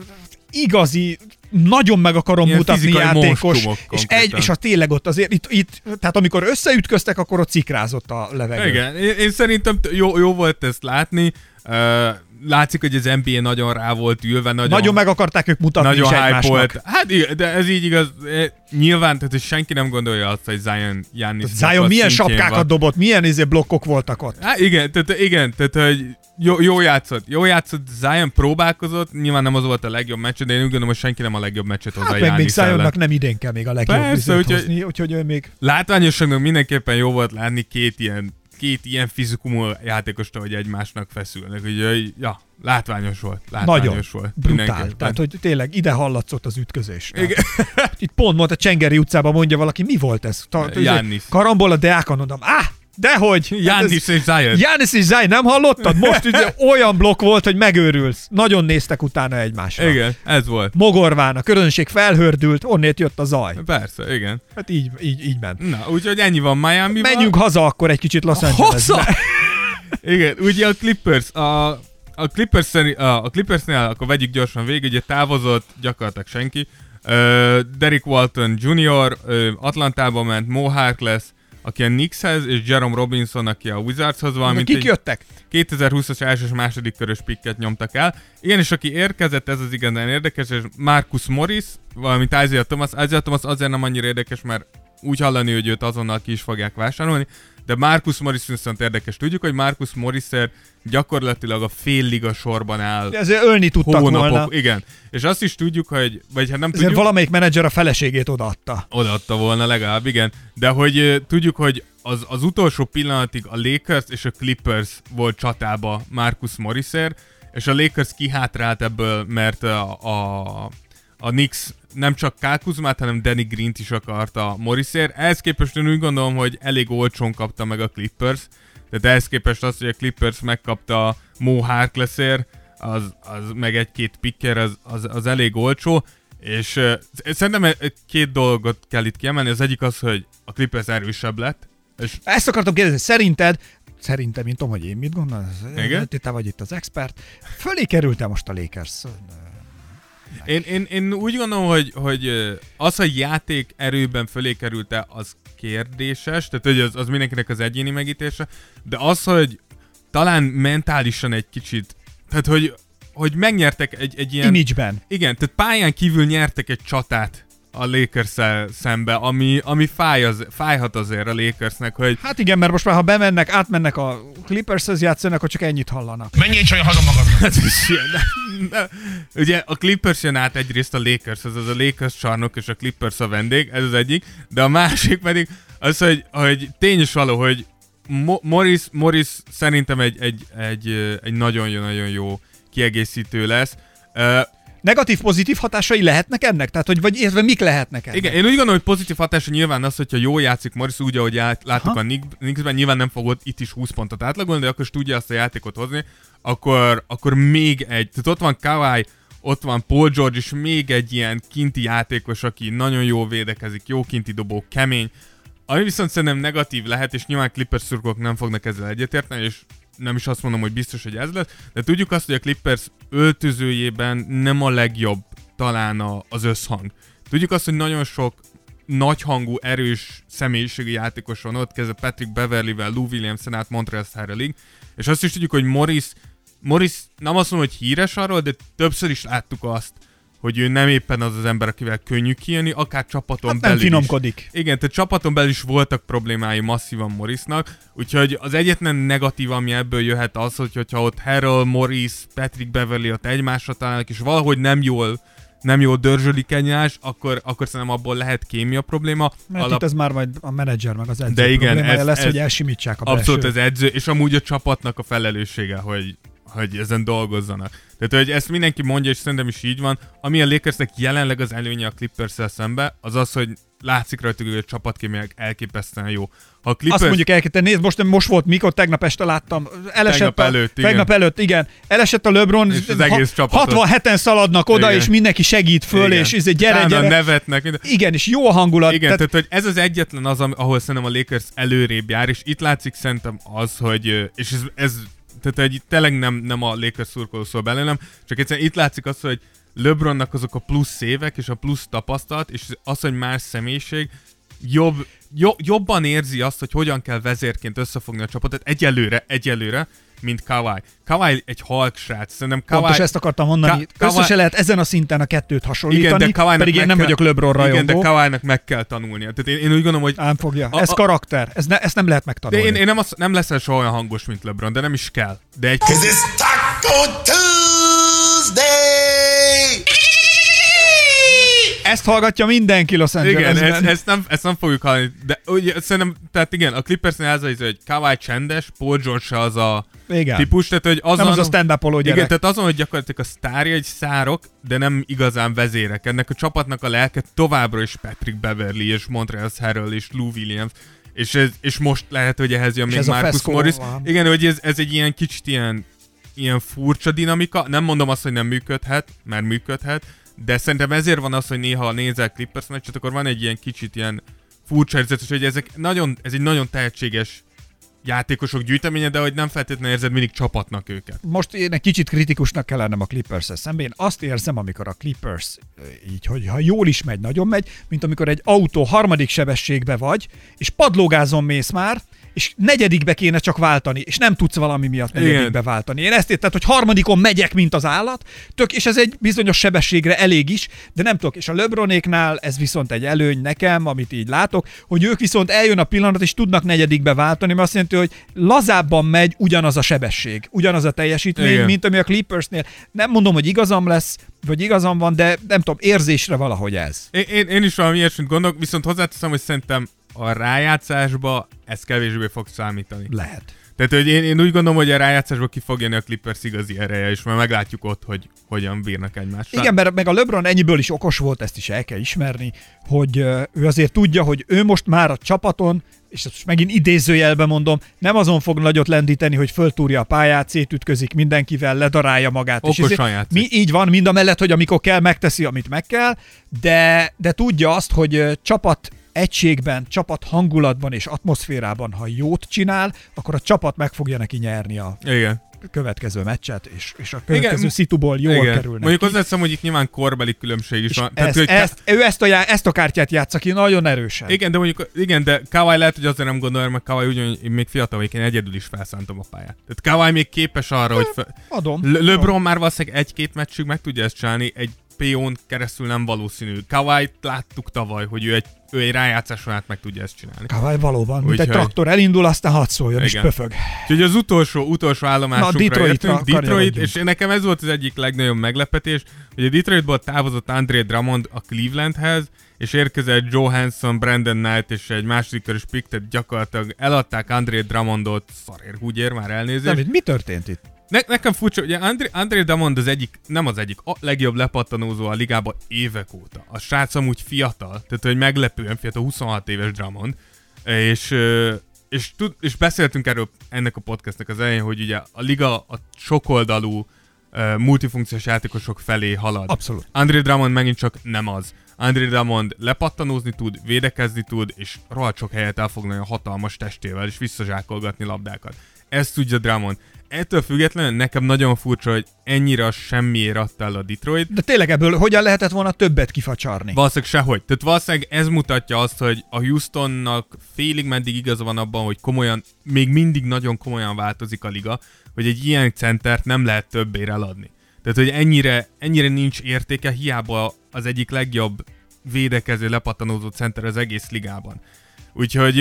igazi, nagyon meg akarom Ilyen mutatni játékos, és, egy, és az tényleg ott azért, itt, itt, tehát amikor összeütköztek, akkor ott cikrázott a levegő. Igen, én, én szerintem jó, jó volt ezt látni. Uh, látszik, hogy az NBA nagyon rá volt ülve, nagyon, Nagyon meg akarták ők mutatni nagyon is hype volt. Hát de ez így igaz. Eh, Nyilván, tehát hogy senki nem gondolja azt, hogy Zion Giannis Zion milyen sapkákat dobott, milyen izé blokkok voltak ott. Hát igen, tehát, igen, tehát hogy jó, jó játszott, jó játszott, Zion próbálkozott, nyilván nem az volt a legjobb meccs, de én úgy gondolom, hogy senki nem a legjobb meccset hozza Hát meg még. Zionnak nem idén kell még a legjobb Persze, úgyhogy- hozni, úgyhogy ő még... Látványosságnak mindenképpen jó volt látni két ilyen, két ilyen fizikumú játékost, hogy egymásnak feszülnek. Úgyhogy, ja, látványos volt. Látványos Nagyon volt. brutál. Tehát, hogy tényleg ide hallatszott az ütközés. Igen. Itt pont mondta Csengeri utcában mondja valaki, mi volt ez? Ta, Giannis. Karambol a Deákon, mondom, áh, dehogy! Giannis és Zion. János és Zay, nem hallottad? Most ugye olyan blokk volt, hogy megőrülsz. Nagyon néztek utána egymásra. Igen, ez volt. Mogorván, a közönség felhördült, onnét jött a zaj. Persze, igen. Hát így, így, így ment. Na, úgyhogy ennyi van miami Menjünk haza akkor egy kicsit Los Angelesbe. Igen, ugye a Clippers, a, a Clippers a, a Clippersnél, akkor vegyük gyorsan végig, ugye távozott gyakorlatilag senki. Uh, Derek Walton Jr. Uh, Atlantába ment, Mo Harkless, aki a Knickshez, és Jerome Robinson, aki a Wizardshoz van, mint Kik jöttek? 2020-as első és második körös pikket nyomtak el. Igen, és aki érkezett, ez az igazán érdekes, és Marcus Morris, valamint Isaiah Thomas. Isaiah Thomas azért nem annyira érdekes, mert úgy hallani, hogy őt azonnal ki is fogják vásárolni, de Marcus Morris viszont érdekes. Tudjuk, hogy Marcus Morrisért gyakorlatilag a fél liga sorban áll Ezért ölni tudtak hónapok. volna. Igen. És azt is tudjuk, hogy, vagy hát nem Ezért tudjuk, valamelyik menedzser a feleségét odaadta. odaadta volna legalább, igen. De hogy tudjuk, hogy az, az utolsó pillanatig a Lakers és a Clippers volt csatába Marcus Morrisért, és a Lakers kihátrált ebből, mert a, a, a Knicks nem csak Kyle Kuzmát, hanem Danny Green-t is akarta Morrisért. Ehhez képest én úgy gondolom, hogy elég olcsón kapta meg a Clippers, tehát ehhez képest az, hogy a Clippers megkapta Mo Harklessért, az, az meg egy-két picker, az, az, az elég olcsó, és uh, szerintem két dolgot kell itt kiemelni. Az egyik az, hogy a Clippers erősebb lett, és Ezt akartam kérdezni, szerinted, szerintem, mint tudom, hogy én mit gondolsz, Igen? te vagy itt az expert, fölé került most a Lakers? Én, én, én úgy gondolom, hogy, hogy az, hogy játék erőben fölé került-e, az kérdéses, tehát hogy az, az mindenkinek az egyéni megítése, de az, hogy talán mentálisan egy kicsit, tehát hogy, hogy megnyertek egy, egy ilyen... Image-ben. Igen, tehát pályán kívül nyertek egy csatát a lakers szembe, ami, ami fáj az, fájhat azért a Lakersnek, hogy Hát igen, mert most már ha bemennek, átmennek a Clippershez játszanak, akkor csak ennyit hallanak. Menjél csak haza magad. Hát ilyen, de, ugye a Clippers jön át egyrészt a Lakers, az a Lakers csarnok és a Clippers a vendég, ez az egyik, de a másik pedig az, hogy, hogy tény is való, hogy Mo- Morris, Morris szerintem egy, egy, egy, egy nagyon-nagyon jó kiegészítő lesz. Uh, Negatív-pozitív hatásai lehetnek ennek? Tehát, hogy vagy értve mik lehetnek ennek? igen, én úgy gondolom, hogy pozitív hatása nyilván az, hogyha jól játszik Morris, úgy, ahogy át, láttuk Aha. a Knick- Knicksben, nyilván nem fogod itt is 20 pontot átlagolni, de akkor is tudja azt a játékot hozni, akkor, akkor még egy, tehát ott van Kawhi, ott van Paul George, és még egy ilyen kinti játékos, aki nagyon jól védekezik, jó kinti dobó, kemény, ami viszont szerintem negatív lehet, és nyilván Clippers szurkolók nem fognak ezzel egyetérteni, és nem is azt mondom, hogy biztos, hogy ez lesz, de tudjuk azt, hogy a Clippers öltözőjében nem a legjobb talán a, az összhang. Tudjuk azt, hogy nagyon sok nagyhangú, erős személyiségi játékos van ott, kezdve Patrick Beverly-vel, Lou Williams-en át Montreal Harrelig, és azt is tudjuk, hogy Morris, Morris nem azt mondom, hogy híres arról, de többször is láttuk azt, hogy ő nem éppen az az ember, akivel könnyű kijönni, akár csapaton Hát nem belül is. finomkodik. Igen, tehát csapaton belül is voltak problémái masszívan Morrisnak, úgyhogy az egyetlen negatív, ami ebből jöhet az, hogy hogyha ott Harrell, Morris, Patrick Beverly ott egymásra találnak, és valahogy nem jól nem jól dörzsölik egymás, akkor, akkor szerintem abból lehet kémia probléma. Mert itt ez már majd a menedzser meg az edző De igen, ez- lesz, ez- hogy elsimítsák a Abszolút belső. az edző, és amúgy a csapatnak a felelőssége, hogy, hogy ezen dolgozzanak. Tehát, hogy ezt mindenki mondja, és szerintem is így van. Ami a Lakersnek jelenleg az előnye a clippers szembe, az az, hogy látszik rajtuk, hogy a csapatkémiák elképesztően jó. Ha a Clippers... Azt mondjuk el, te nézd, most, most volt mikor, tegnap este láttam. Elesett Tegnap a, előtt, igen. Tegnap előtt, igen. Elesett a LeBron, És az egész ha- csapatot. 67-en szaladnak oda, Igen. és mindenki segít föl, Igen. és ez egy gyere, Utána gyere. nevetnek. minden- Igen, és jó a hangulat. Igen, tehát, tehát, hogy ez az egyetlen az, ahol szerintem a Lakers előrébb jár, és itt látszik szerintem az, hogy, és ez, ez tehát egy, tényleg nem, nem a Lakers szurkoló szól belőlem, csak egyszerűen itt látszik az, hogy LeBronnak azok a plusz évek, és a plusz tapasztalat, és az, hogy más személyiség, jobb, jo, jobban érzi azt, hogy hogyan kell vezérként összefogni a csapatot, egyelőre, egyelőre, mint Kawhi. Kawhi egy halk srác, szerintem Kawhi... Pontos ezt akartam mondani. Ka- Ka- Össze se lehet ezen a szinten a kettőt hasonlítani, igen, de Kawhi-nak pedig én meg nem kell- vagyok LeBron rajongó. Igen, de Kawhi-nak meg kell tanulnia. Tehát én, én úgy gondolom, hogy Ám fogja. A- Ez a- karakter. Ez ne, ezt nem lehet De megtanulni. én, én nem, azt, nem leszel soha olyan hangos, mint LeBron, de nem is kell. De egy Cause it's Taco Tuesday! Ezt hallgatja mindenki Los igen, Angelesben. ezt, ezt, nem, ezt nem fogjuk hallani. De ugye, szerintem, tehát igen, a Clippersnél az, az, hogy Kawhi csendes, Paul George az a Igen. típus, tehát hogy azon, Nem az a stand-up gyerek. igen, tehát azon, hogy gyakorlatilag a sztárja egy szárok, de nem igazán vezérek. Ennek a csapatnak a lelke továbbra is Patrick Beverly és Montreal Harrell és Lou Williams. És, ez, és most lehet, hogy ehhez jön És még Marcus Morris. van. Igen, hogy ez, ez egy ilyen kicsit ilyen, ilyen furcsa dinamika. Nem mondom azt, hogy nem működhet, mert működhet, de szerintem ezért van az, hogy néha nézel Clippers meccset, akkor van egy ilyen kicsit ilyen furcsa érzet, hogy ezek nagyon, ez egy nagyon tehetséges játékosok gyűjteménye, de hogy nem feltétlenül érzed mindig csapatnak őket. most én egy kicsit kritikusnak kell lennem a clippers szemben. Én azt érzem, amikor a Clippers ö, így, hogy ha jól is megy, nagyon megy, mint amikor egy autó harmadik sebességbe vagy, és padlógázon mész már, és negyedikbe kéne csak váltani, és nem tudsz valami miatt negyedikbe Igen. váltani. Én ezt értem, hogy harmadikon megyek, mint az állat, tök, és ez egy bizonyos sebességre elég is, de nem tudok. És a Lebronéknál ez viszont egy előny nekem, amit így látok, hogy ők viszont eljön a pillanat, és tudnak negyedikbe váltani, mert azt jelenti, hogy lazábban megy ugyanaz a sebesség, ugyanaz a teljesítmény, Igen. mint ami a Clippersnél. Nem mondom, hogy igazam lesz, vagy igazam van, de nem tudom, érzésre valahogy ez. Én, én, én is valami ilyesmit gondolok, viszont hozzáteszem, hogy szerintem a rájátszásba ez kevésbé fog számítani. Lehet. Tehát, hogy én, én úgy gondolom, hogy a rájátszásból ki fog jönni a Clippers igazi ereje, és majd meglátjuk ott, hogy hogyan bírnak egymással. Igen, mert meg a LeBron ennyiből is okos volt, ezt is el kell ismerni, hogy ő azért tudja, hogy ő most már a csapaton, és ezt most megint idézőjelben mondom, nem azon fog nagyot lendíteni, hogy föltúrja a pályát, szétütközik mindenkivel, ledarálja magát. és Okosan ezért- mi, így van, mind a mellett, hogy amikor kell, megteszi, amit meg kell, de, de tudja azt, hogy csapat egységben, csapat hangulatban és atmoszférában, ha jót csinál, akkor a csapat meg fogja neki nyerni a Igen. következő meccset, és, és a következő Igen. szituból jól Igen. kerülnek Mondjuk ki. hozzáteszem, hogy itt nyilván korbeli különbség is És van. ezt, hogy ezt, ő ezt a, já- ezt a kártyát játsza ki nagyon erősen. Igen, de mondjuk, igen, de Kawai lehet, hogy azért nem gondolja, mert Kawai ugyan, én még fiatal vagyok, én egyedül is felszántom a pályát. Tehát Kawai még képes arra, hogy fe... Adom. Le- LeBron már valószínűleg egy-két meccsig meg tudja ezt csinálni, egy PO-n keresztül nem valószínű. Kawai láttuk tavaly, hogy ő egy, ő egy rájátszáson át meg tudja ezt csinálni. Kavály valóban, mint egy traktor elindul, aztán hadd szóljon, és Igen. pöfög. Úgyhogy az utolsó, utolsó állomásunkra Na, Detroitra értünk, Detroit, és nekem ez volt az egyik legnagyobb meglepetés, hogy a Detroitból távozott André Drummond a Clevelandhez, és érkezett Johansson, Brandon Knight és egy második körös pick, tehát gyakorlatilag eladták André Drummondot szarér húgyér, már elnézést. David, mi történt itt? Ne, nekem furcsa, ugye André, André Drummond az egyik, nem az egyik, a legjobb lepattanózó a ligában évek óta. A srác amúgy fiatal, tehát hogy meglepően fiatal, 26 éves Drummond, és, és, tud, és beszéltünk erről ennek a podcastnek az elején, hogy ugye a liga a sokoldalú multifunkciós játékosok felé halad. Abszolút. André Drummond megint csak nem az. André Drummond lepattanózni tud, védekezni tud, és rohadt sok helyet elfoglalni a hatalmas testével, és visszazsákolgatni labdákat. Ezt tudja Drummond. Ettől függetlenül nekem nagyon furcsa, hogy ennyire semmiért adta el a Detroit. De tényleg ebből hogyan lehetett volna többet kifacsarni? Valószínűleg sehogy. Tehát valószínűleg ez mutatja azt, hogy a Houstonnak félig meddig igaza van abban, hogy komolyan, még mindig nagyon komolyan változik a liga, hogy egy ilyen centert nem lehet többére eladni. Tehát, hogy ennyire, ennyire nincs értéke, hiába az egyik legjobb védekező, lepattanózó center az egész ligában. Úgyhogy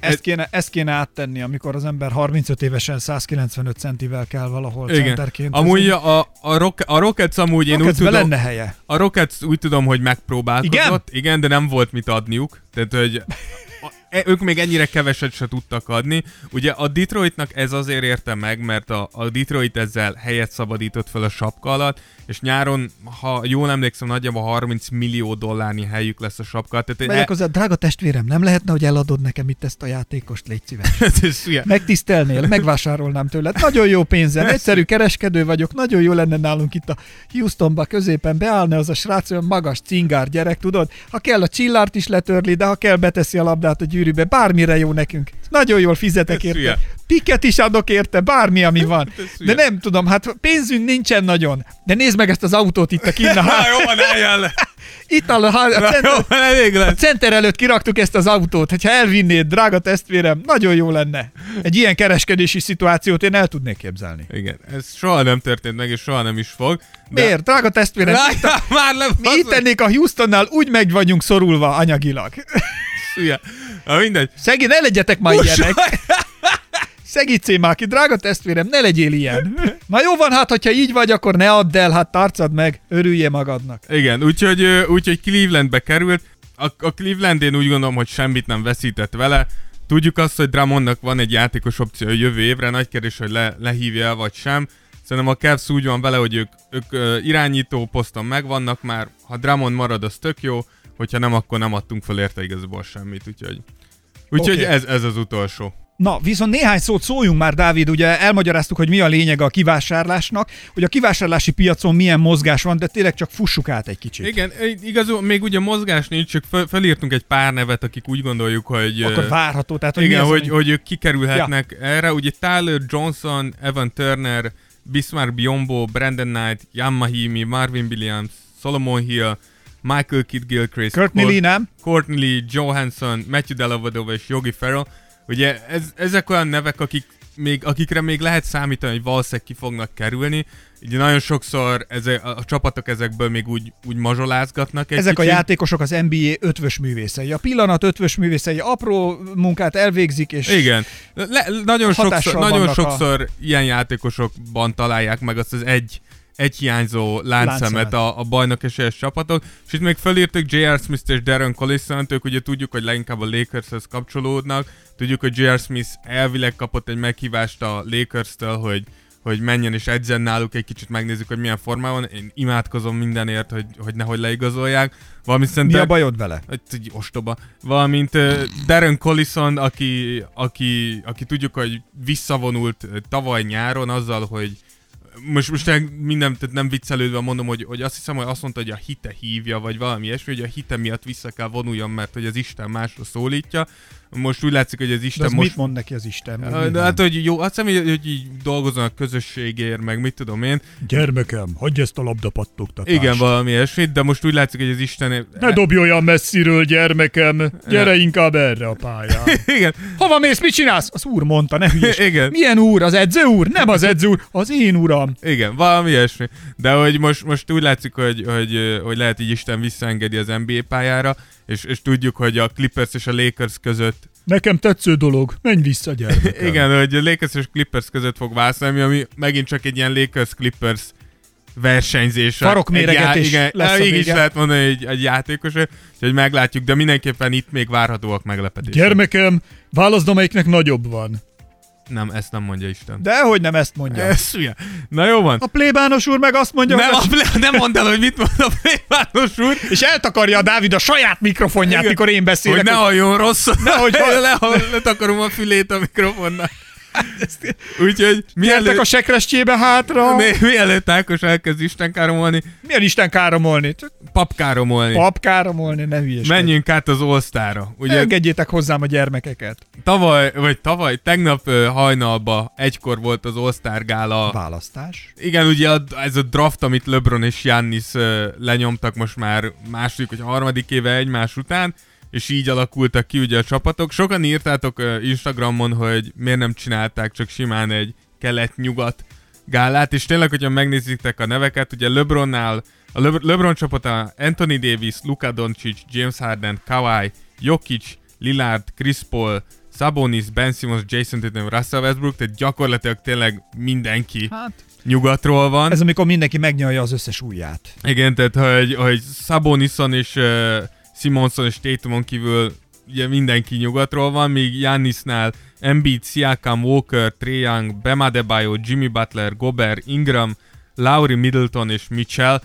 Ezt kéne, ezt kéne áttenni, amikor az ember 35 évesen 195 centivel kell valahol igen. centerként. Amúgy a, a, Rock, a Rockets amúgy én úgy tudom... lenne helye. A Rockets úgy tudom, hogy megpróbálkozott, Igen? igen, de nem volt mit adniuk. Tehát, hogy a- ők még ennyire keveset se tudtak adni. Ugye a Detroitnak ez azért érte meg, mert a, a Detroit ezzel helyet szabadított fel a sapka alatt, és nyáron, ha jól emlékszem, nagyjából 30 millió dollárnyi helyük lesz a sapka. Tehát Megyek hozzá, drága testvérem, nem lehetne, hogy eladod nekem itt ezt a játékost, légy szíves. ilyen. Megtisztelnél, megvásárolnám tőled. Nagyon jó pénzen, egyszerű kereskedő vagyok, nagyon jó lenne nálunk itt a Houstonba középen beállna az a srác, olyan magas cingár gyerek, tudod? Ha kell a csillárt is letörli, de ha kell beteszi a labdát a gyűrűbe, bármire jó nekünk. Nagyon jól fizetek érte. hülye. Piket is adok érte, bármi, ami van. De nem tudom, hát pénzünk nincsen nagyon. De nézd meg ezt az autót itt a kinn Na jó, van, álljál le! Itt a, a, a, center, jó, a center előtt kiraktuk ezt az autót, hogyha elvinnéd, drága testvérem, nagyon jó lenne. Egy ilyen kereskedési szituációt én el tudnék képzelni. Igen, ez soha nem történt meg, és soha nem is fog. De... Miért? Drága testvérem, itt, a, Rájtál már le, mi itt ennék a Houstonnál úgy meg vagyunk szorulva anyagilag. Hülye. Na mindegy. Szegény, ne legyetek már ilyenek. Szegítsé már ki, drága testvérem, ne legyél ilyen. Na jó van, hát, hogyha így vagy, akkor ne add el, hát tartsad meg, örülje magadnak. Igen, úgyhogy, úgyhogy Clevelandbe került. A, a Cleveland én úgy gondolom, hogy semmit nem veszített vele. Tudjuk azt, hogy Drummondnak van egy játékos opció jövő évre, nagy kérdés, hogy le, lehívja el vagy sem. Szerintem a Cavs úgy van vele, hogy ők, ők irányító poszton megvannak már, ha Drummond marad, az tök jó, hogyha nem, akkor nem adtunk fel érte igazából semmit, úgyhogy... Úgyhogy okay. ez, ez az utolsó. Na, viszont néhány szót szóljunk már, Dávid, ugye elmagyaráztuk, hogy mi a lényeg a kivásárlásnak, hogy a kivásárlási piacon milyen mozgás van, de tényleg csak fussuk át egy kicsit. Igen, igazul, még ugye mozgás nincs, csak fel, felírtunk egy pár nevet, akik úgy gondoljuk, hogy... Akkor várható, tehát hogy Igen, mi az, hogy, ami- hogy ők kikerülhetnek ja. erre. Ugye Tyler Johnson, Evan Turner, Bismarck Biombo, Brandon Knight, Jan Mahimi, Marvin Williams, Solomon Hill, Michael Kidd Gilchrist, Courtney Lee, nem? Courtney Lee, Johansson, Matthew Dellavedova és Yogi Ferrell. Ugye ez, ezek olyan nevek, akik még, akikre még lehet számítani, hogy valószínűleg ki fognak kerülni. Ugye nagyon sokszor ezek, a, a csapatok ezekből még úgy, úgy mazsolázgatnak egy Ezek kicsit. a játékosok az NBA ötvös művészei. A pillanat ötvös művészei apró munkát elvégzik, és Igen. Le, nagyon sokszor, nagyon vannak a- sokszor ilyen játékosokban találják meg azt az egy, egy hiányzó láncszemet a, a bajnok esélyes csapatok, és itt még fölírtak J.R. Smith és Darren collison ők ugye tudjuk, hogy leginkább a Lakershez kapcsolódnak, tudjuk, hogy J.R. Smith elvileg kapott egy meghívást a Lakers-től, hogy hogy menjen és edzen náluk, egy kicsit megnézzük, hogy milyen formában. Én imádkozom mindenért, hogy, hogy nehogy leigazolják. Valamint Mi szerintem... a bajod vele? Egy, egy ostoba. Valamint uh, Darren Collison, aki, aki, aki tudjuk, hogy visszavonult tavaly nyáron azzal, hogy most, most minden, tehát nem viccelődve mondom, hogy, hogy azt hiszem, hogy azt mondta, hogy a hite hívja, vagy valami ilyesmi, hogy a hite miatt vissza kell vonuljon, mert hogy az Isten másra szólítja. Most úgy látszik, hogy az De Isten az most... mit mond neki az Isten? Mit de nem? hát, hogy jó, azt hiszem, hogy, hogy így dolgozom a közösségért, meg mit tudom én. Gyermekem, hagyj ezt a labdapattogtatást. Igen, valami ilyesmit, de most úgy látszik, hogy az Isten... Ne dobj olyan messziről, gyermekem! Gyere Ja. inkább erre a pályán. Igen, Hova mész, mit csinálsz? Az úr mondta, ne hülyes. Igen. Milyen úr? Az edző úr? Nem az edző úr, az én uram. Igen, valami ilyesmi. De hogy most, most úgy látszik, hogy, hogy, hogy lehet, hogy Isten visszaengedi az NBA pályára, és, és tudjuk, hogy a Clippers és a Lakers között, Nekem tetsző dolog, menj vissza, gyermekem. igen, hogy a Lakers és Clippers között fog válszani, ami megint csak egy ilyen Lakers-Clippers versenyzés. Farokméregetés Egy igen, lesz így is lehet mondani, egy, egy játékos, úgyhogy meglátjuk, de mindenképpen itt még várhatóak meglepetések. Gyermekem, válaszd, amelyiknek nagyobb van. Nem, ezt nem mondja Isten. Dehogy nem ezt mondja. Ez hülye. Na jó van. A plébános úr meg azt mondja, Nem, hogy a, nem mondd el, hogy mit mond a plébános úr. és eltakarja a Dávid a saját mikrofonját, Igen. mikor én beszélek. Hogy ne halljon rosszul. Nehogy hall- le, le, letakarom a fülét a mikrofonnal. Úgyhogy Mielőtt a sekrestjébe hátra. mi, mielőtt Ákos elkezd Isten káromolni, Milyen Isten káromolni? Csak pap káromolni. Pap káromolni, ne hülyeskedj. Menjünk át az All-Star-ra. Ugye Engedjétek hozzám a gyermekeket. tavaly, vagy tavaly, tegnap hajnalba egykor volt az All-Star gála. Választás. Igen, ugye a, ez a draft, amit LeBron és Giannis lenyomtak most már második vagy harmadik éve egymás után, és így alakultak ki ugye a csapatok. Sokan írtátok Instagramon, hogy miért nem csinálták csak simán egy kelet-nyugat gálát, és tényleg, hogyha megnézitek a neveket, ugye LeBronnál, a Le- LeBron csapata Anthony Davis, Luka Doncic, James Harden, Kawhi, Jokic, Lillard, Chris Paul, Sabonis, Ben Simmons, Jason Tatum, Russell Westbrook, tehát gyakorlatilag tényleg mindenki Hát, nyugatról van. ez amikor mindenki megnyalja az összes ujját. Igen, tehát hogy, hogy Sabonison és uh, Simonson és Tatumon kívül ugye mindenki nyugatról van, míg Giannisnál Embiid, Siakam, Walker, Trae Young, Bam Adebayo, Jimmy Butler, Gobert, Ingram, Lowry, Middleton és Mitchell.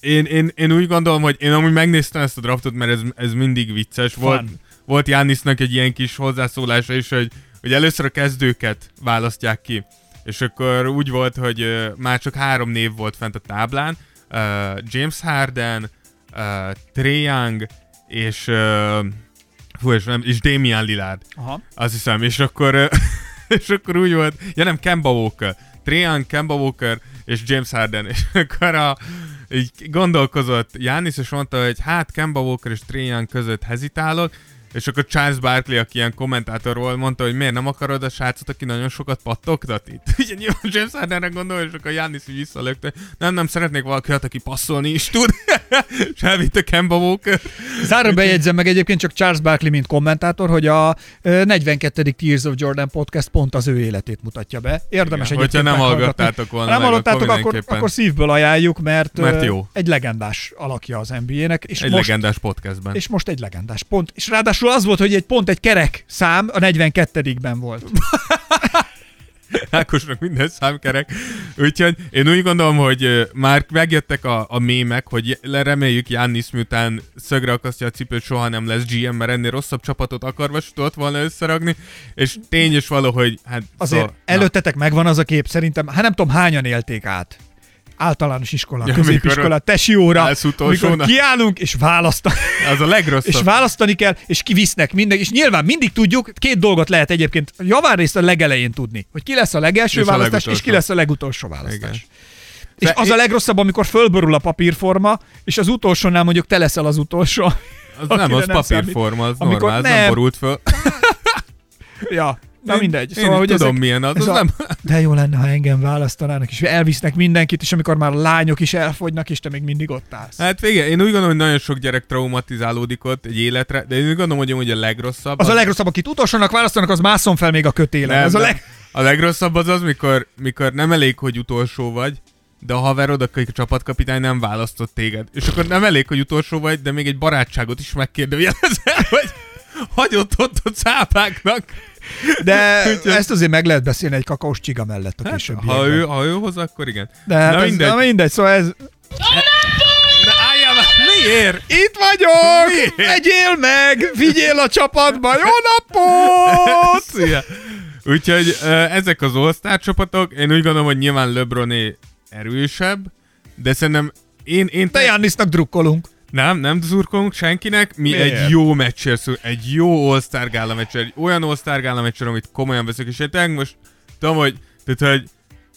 Én, én, én úgy gondolom, hogy én amúgy megnéztem ezt a draftot, mert ez, ez mindig vicces. Volt, Fun. volt Giannisnak egy ilyen kis hozzászólása is, hogy, hogy először a kezdőket választják ki. És akkor úgy volt, hogy uh, már csak három név volt fent a táblán. Uh, James Harden, uh, Trae Young és, uh, hú, és, nem, és Damian Lillard. Aha. Azt hiszem, és akkor, ö, és akkor úgy volt, ja nem, Kemba Walker. Trae Young, Kemba Walker és James Harden. És akkor a, így gondolkozott Jánis, és mondta, hogy hát Kemba Walker és Trae Young között hezitálok, és akkor Charles Barkley, aki ilyen kommentátor volt, mondta, hogy miért nem akarod a srácot, aki nagyon sokat pattogtat itt. Ugye nyilván James Hardenre gondol, és akkor Jánis így visszalökte. Nem, nem, szeretnék valaki, aki passzolni is tud. és elvitte Kemba Walker. Záró bejegyzem meg egyébként csak Charles Barkley, mint kommentátor, hogy a ö, 42. Tears of Jordan podcast pont az ő életét mutatja be. Érdemes Igen, hogyha nem hallgattátok volna Ha nem hallottátok, akkor akkor, akkor szívből ajánljuk, mert, Mert jó. egy legendás alakja az NBA-nek. És Egy most, legendás podcastben. és most egy legendás pont. És ráadásul az volt, hogy egy pont egy kerek szám a 42-ben volt. Ákosnak minden számkerek. Úgyhogy én úgy gondolom, hogy már megjöttek a, a mémek, hogy reméljük Jannis miután szögre akasztja a cipőt, soha nem lesz GM, mert ennél rosszabb csapatot akarva tudott volna összeragni, és tény is valahogy, hát Azért szóval, előttetek megvan az a kép, szerintem, hát nem tudom hányan élték át. Általános iskola, Ja, középiskola, tesi óra, amikor kiállunk és választanak. na, az a legrosszabb. És választani kell, és kivisznek minden, és nyilván mindig tudjuk, két dolgot lehet egyébként javarészt a legelején tudni, hogy ki lesz a legelső És a választás, és legutolsó. ki lesz a legutolsó választás. Igen. És De az én- a legrosszabb, amikor fölborul a papírforma, és az utolsónál mondjuk te leszel az utolsó. az nem, az nem papírforma, az Amikor normál, nem nem. borult föl. ja, na mindegy. Én Szóval, hogy tudom ezek, milyen az, ez az a- nem... De jó lenne, ha engem választanának, és elvisznek mindenkit, és amikor már a lányok is elfogynak, és te még mindig ott állsz. Hát végén, én úgy gondolom, hogy nagyon sok gyerek traumatizálódik ott egy életre, de én úgy gondolom, hogy amúgy a legrosszabb. Az a legrosszabb, akit utolsónak választanak, az mászon fel még a kötélen. Nem, Ez a leg... A legrosszabb az az, mikor, mikor nem elég, hogy utolsó vagy, de a haverod, a csapatkapitány nem választott téged. És akkor nem elég, hogy utolsó vagy, de még egy barátságot is megkérdőjelezel, vagy hagyott ott a cápáknak. De ezt azért meg lehet beszélni egy kakaós csiga mellett a Hát, későbbiekben. ha, ő, ha ő hoz, akkor igen. De hát Na ez, mindegy. na mindegy, szóval ez... De álljál miért? Itt vagyok! Miért? Egyél meg! Vigyél a csapatba! Jó napot! Szia. Úgyhogy ezek az all csapatok, én úgy gondolom, hogy nyilván LeBroné erősebb, de szerintem én, én Te Jannisnak drukkolunk. Nem, nem szurkolunk senkinek, mi Miért? egy jó meccsért szur, egy jó All-Star gála meccsért, egy olyan All-Star gála meccsért, amit komolyan veszek, és én most tudom, hogy, tehát, hogy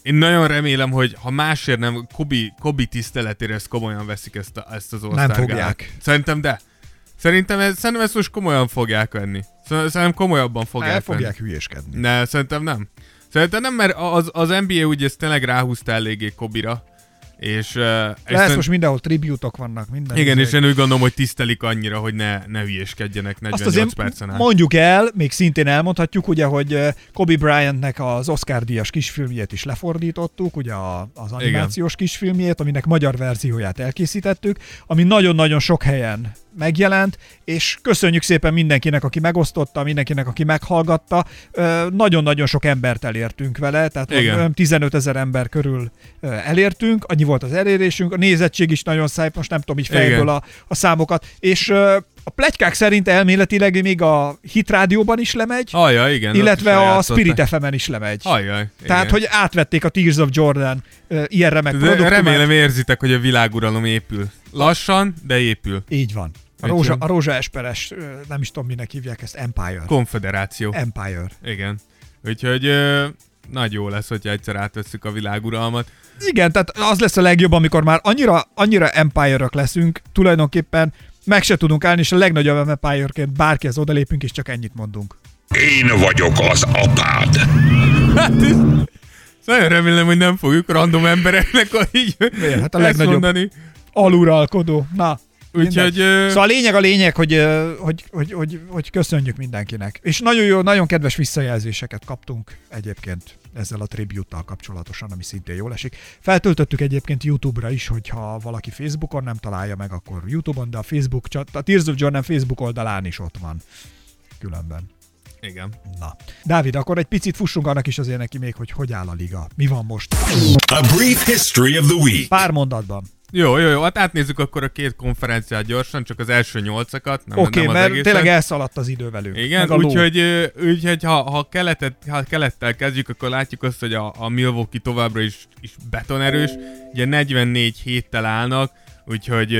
én nagyon remélem, hogy ha másért nem, Kobi, Kobi tiszteletére ezt komolyan veszik ezt, a, ezt az All-Star fogják. gálát. Szerintem de. Szerintem, ez, szerintem ezt most komolyan fogják venni. Szer- Szerintem komolyabban fogják El venni. fogják hülyéskedni. Ne, szerintem nem. Szerintem nem, mert az, az NBA ugye ezt tényleg ráhúzta eléggé Kobira. És, uh, Lesz most mindenhol tributok vannak, minden. igen, izé. és én úgy gondolom, hogy tisztelik annyira, hogy ne, ne hülyéskedjenek 48 Azt azért percen át. mondjuk el, még szintén elmondhatjuk, ugye, hogy Kobe Bryantnek az Oscar díjas kisfilmjét is lefordítottuk, ugye a- az animációs kisfilmjét, aminek magyar verzióját elkészítettük, ami nagyon-nagyon sok helyen megjelent, és köszönjük szépen mindenkinek, aki megosztotta, mindenkinek, aki meghallgatta. Nagyon-nagyon sok embert elértünk vele, tehát Igen. olyan 15 ezer ember körül elértünk, annyi volt az elérésünk, a nézettség is nagyon szép, most nem tudom így fejből Igen. a, a számokat, és a plegykák szerint elméletileg még a Hit Rádióban is lemegy, Ajja, igen. illetve a. Spirit FM-en is lemegy. Tehát, igen. hogy átvették a Tears of Jordan uh, ilyen remek produktumát. remélem érzitek, hogy a világuralom épül. Lassan, de épül. Így van. A rózsa, a rózsa esperes, ö, nem is tudom, minek hívják ezt, Empire. Konfederáció. Empire. Igen. Úgyhogy ö, nagy jó lesz, hogyha egyszer átveszük a világuralmat. Igen, tehát az lesz a legjobb, amikor már annyira, annyira empire leszünk, tulajdonképpen meg se tudunk állni, és a legnagyobb empire bárkihez odalépünk, és csak ennyit mondunk. Én vagyok az apád. Hát ez... Nagyon remélem, hogy nem fogjuk random embereknek a így Miért? Hát a ezt legnagyobb. mondani. Aluralkodó. Na, Úgyhogy, ö, Szóval a lényeg a lényeg, hogy, hogy, hogy, hogy, hogy köszönjük mindenkinek. És nagyon jó, nagyon kedves visszajelzéseket kaptunk egyébként ezzel a tribute kapcsolatosan, ami szintén jól esik. Feltöltöttük egyébként YouTube-ra is, hogyha valaki Facebookon nem találja meg, akkor YouTube-on, de a Facebook, a Tears of Jordan Facebook oldalán is ott van. Különben. Igen. Na. Dávid, akkor egy picit fussunk annak is azért neki még, hogy hogy áll a liga. Mi van most? A brief history of the week. Pár mondatban. Jó, jó, jó. Hát átnézzük akkor a két konferenciát gyorsan, csak az első nyolcakat. Nem, Oké, okay, nem mert egészet. tényleg elszaladt az idő velünk. Igen, úgyhogy, ö, úgyhogy ha, ha, keletet, ha kelettel kezdjük, akkor látjuk azt, hogy a, a Milwaukee továbbra is, is betonerős. Ugye 44 héttel állnak, úgyhogy,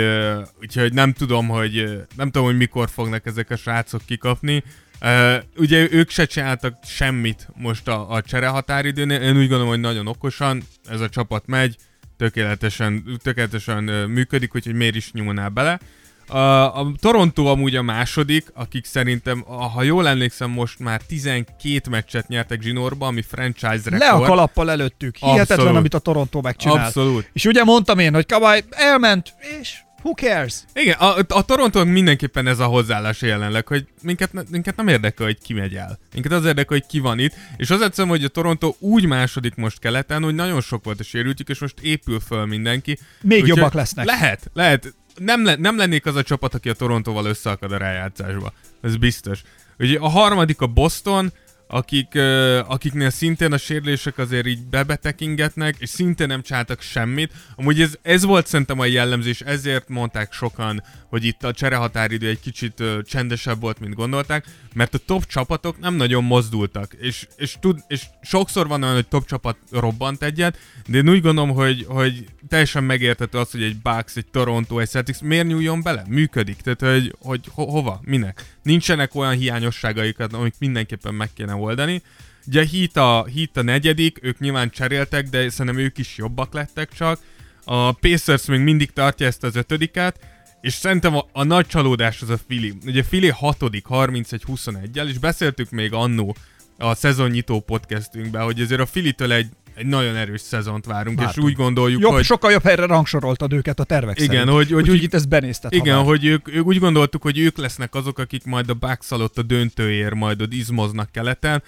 úgyhogy nem tudom, hogy nem tudom, hogy mikor fognak ezek a srácok kikapni. Uh, ugye ők se csináltak semmit most a, a csere határidőnél, én úgy gondolom, hogy nagyon okosan, ez a csapat megy, tökéletesen, tökéletesen működik, úgyhogy miért is nyúlnál bele. A, a Toronto amúgy a második, akik szerintem, ha jól emlékszem, most már 12 meccset nyertek zsinórba, ami franchise rekord. Le a kalappal előttük. Hihetetlen, Abszolút. amit a Toronto megcsinált. Abszolút. És ugye mondtam én, hogy Kabaj elment, és who cares? Igen, a, a Toronto mindenképpen ez a hozzáállás jelenleg, hogy minket, minket nem érdekel, hogy ki megy el. Minket az érdekel, hogy ki van itt. És az egyszerűen, hogy a Toronto úgy második most keleten, hogy nagyon sok volt a sérültjük, és most épül föl mindenki. Még Úgyhogy jobbak lesznek. Lehet, lehet. Nem, le, nem lennék az a csapat, aki a Torontóval összeakad a rájátszásba. Ez biztos. Ugye a harmadik a Boston, akik, uh, akiknél szintén a sérülések azért így bebetekingetnek, és szintén nem csináltak semmit. Amúgy ez, ez volt szerintem a jellemzés, ezért mondták sokan, hogy itt a cserehatáridő egy kicsit uh, csendesebb volt, mint gondolták, mert a top csapatok nem nagyon mozdultak, és, és, tud, és sokszor van olyan, hogy top csapat robbant egyet, de én úgy gondolom, hogy, hogy teljesen megértető az, hogy egy Bucks, egy Toronto, egy Celtics miért nyúljon bele? Működik. Tehát, hogy, hogy ho- hova? Minek? Nincsenek olyan hiányosságaikat, amik mindenképpen meg kéne oldani. Ugye Heat a, Heat a negyedik, ők nyilván cseréltek, de szerintem ők is jobbak lettek csak. A Pacers még mindig tartja ezt az ötödiket, és szerintem a, a nagy csalódás az a Philly. Ugye Philly hatodik 31-21-el, és beszéltük még annó a szezonnyitó podcastünkben, hogy ezért a Philly-től egy, egy nagyon erős szezont várunk, Vártunk. és úgy gondoljuk, Jobb, hogy... sokkal jobb helyre rangsoroltad őket a tervek Igen, szerint. hogy- hogy Úgyhogy úgy- itt ezt benézted. Igen, hamar. hogy ők, ők úgy gondoltuk, hogy ők lesznek azok, akik majd a Bucks a döntőért majd ott izmoznak keleten.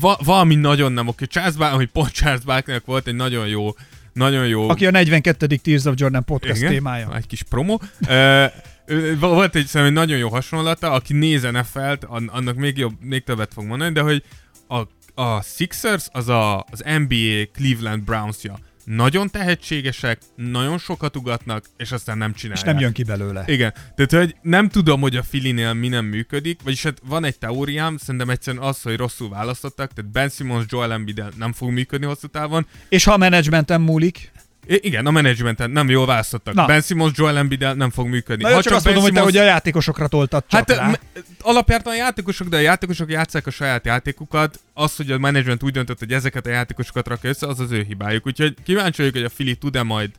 Va- valami nagyon nem oké. Charles Barkley, hogy pont Charles Barkleynek volt egy nagyon jó nagyon jó. Aki a 42. Tears of Jordan podcast Igen, témája. Egy kis promo. Volt egy szerintem nagyon jó hasonlata, aki néz NFL-t, an- annak még jobb, még többet fog mondani, de hogy a, a Sixers az a, az NBA Cleveland Browns-ja. Nagyon tehetségesek, nagyon sokat ugatnak, és aztán nem És csinálják. nem jön ki belőle. Igen, tehát hogy nem tudom, hogy a Filinél mi nem működik, vagyis hát van egy teóriám, szerintem egyszerűen az, hogy rosszul választottak, tehát Ben Simmons, Joel embiid nem fog működni hosszú távon. És ha a menedzsmenten múlik, igen, a menedzsmenten nem jól választottak. Na. Ben Simmons, Joel embiid nem fog működni. na, csak azt mondom, hogy te ugye a játékosokra toltad csak Hát rá. alapjártan a játékosok, de a játékosok játszák a saját játékukat. Az, hogy a menedzsment úgy döntött, hogy ezeket a játékosokat rakja össze, az az ő hibájuk. Úgyhogy kíváncsi vagyok, hogy a Fili tud-e majd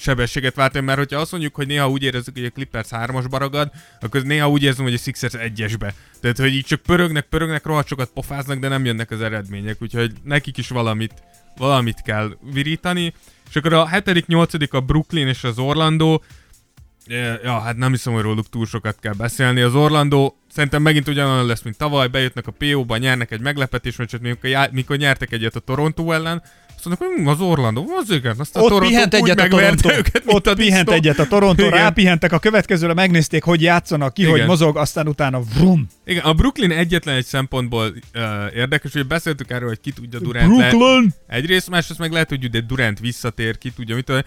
sebességet váltani, mert hogyha azt mondjuk, hogy néha úgy érezzük, hogy a Clippers 3-asba ragad, akkor néha úgy érzem, hogy a Sixers 1-esbe. Tehát, hogy így csak pörögnek, pörögnek, rohadt sokat pofáznak, de nem jönnek az eredmények, úgyhogy nekik is valamit, valamit kell virítani. És akkor a 7 8 a Brooklyn és az Orlando, Ja, hát nem hiszem, hogy róluk túl sokat kell beszélni. Az Orlando szerintem megint ugyanolyan lesz, mint tavaly, bejutnak a PO-ba, nyernek egy meglepetés meccset, mikor, já- mikor nyertek egyet a Toronto ellen, azt mondnak, hogy hm, az Orlando, az igen, azt a Ott Toronto pihent egyet a Toronto. őket, Ott a pihent disznó. egyet a Toronto, Igen. rápihentek a következőre, megnézték, hogy játszanak ki, Igen. hogy mozog, aztán utána vrum. Igen, a Brooklyn egyetlen egy szempontból uh, érdekes, hogy beszéltük erről, hogy ki tudja Durant. Brooklyn! Egyrészt, másrészt meg lehet, hogy ugye Durant visszatér, ki tudja mit. tudom.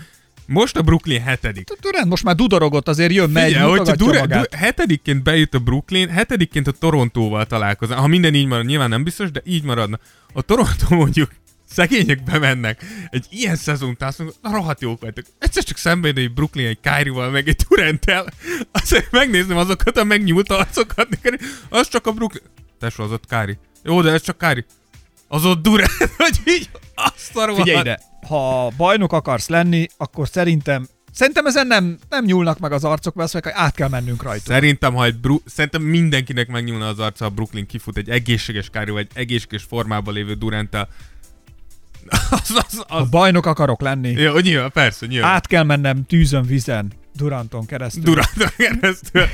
Most a Brooklyn hetedik. Durant most már dudorogott, azért jön, megy, Figyelj, hogyha Durant, magát. du- hetedikként bejut a Brooklyn, hetedikként a Torontóval találkoznak. Ha minden így marad, nyilván nem biztos, de így maradna. A Toronto mondjuk szegények bemennek egy ilyen szezon után, azt mondjuk, na rohadt jók vagytok. Egyszer csak szembe jön egy Brooklyn egy Kyrie-val, meg egy Durant-tel. Azt megnézem azokat a megnyúlt arcokat, az csak a Brooklyn. Tesó, az ott Kyrie. Jó, de ez csak Kyrie. Az ott Durant, hogy így azt a Figyelj ide, ha bajnok akarsz lenni, akkor szerintem Szerintem ezen nem, nem nyúlnak meg az arcok, mert azt mondják, át kell mennünk rajta. Szerintem, ha egy Bru- szerintem mindenkinek megnyúlna az arca, a Brooklyn kifut egy egészséges vagy egy egészséges formában lévő Duranttel. Az, az, az, bajnok akarok lenni, jó, nyilván, persze, nyilván. át kell mennem tűzön, vizen, Duranton keresztül. Duranton keresztül.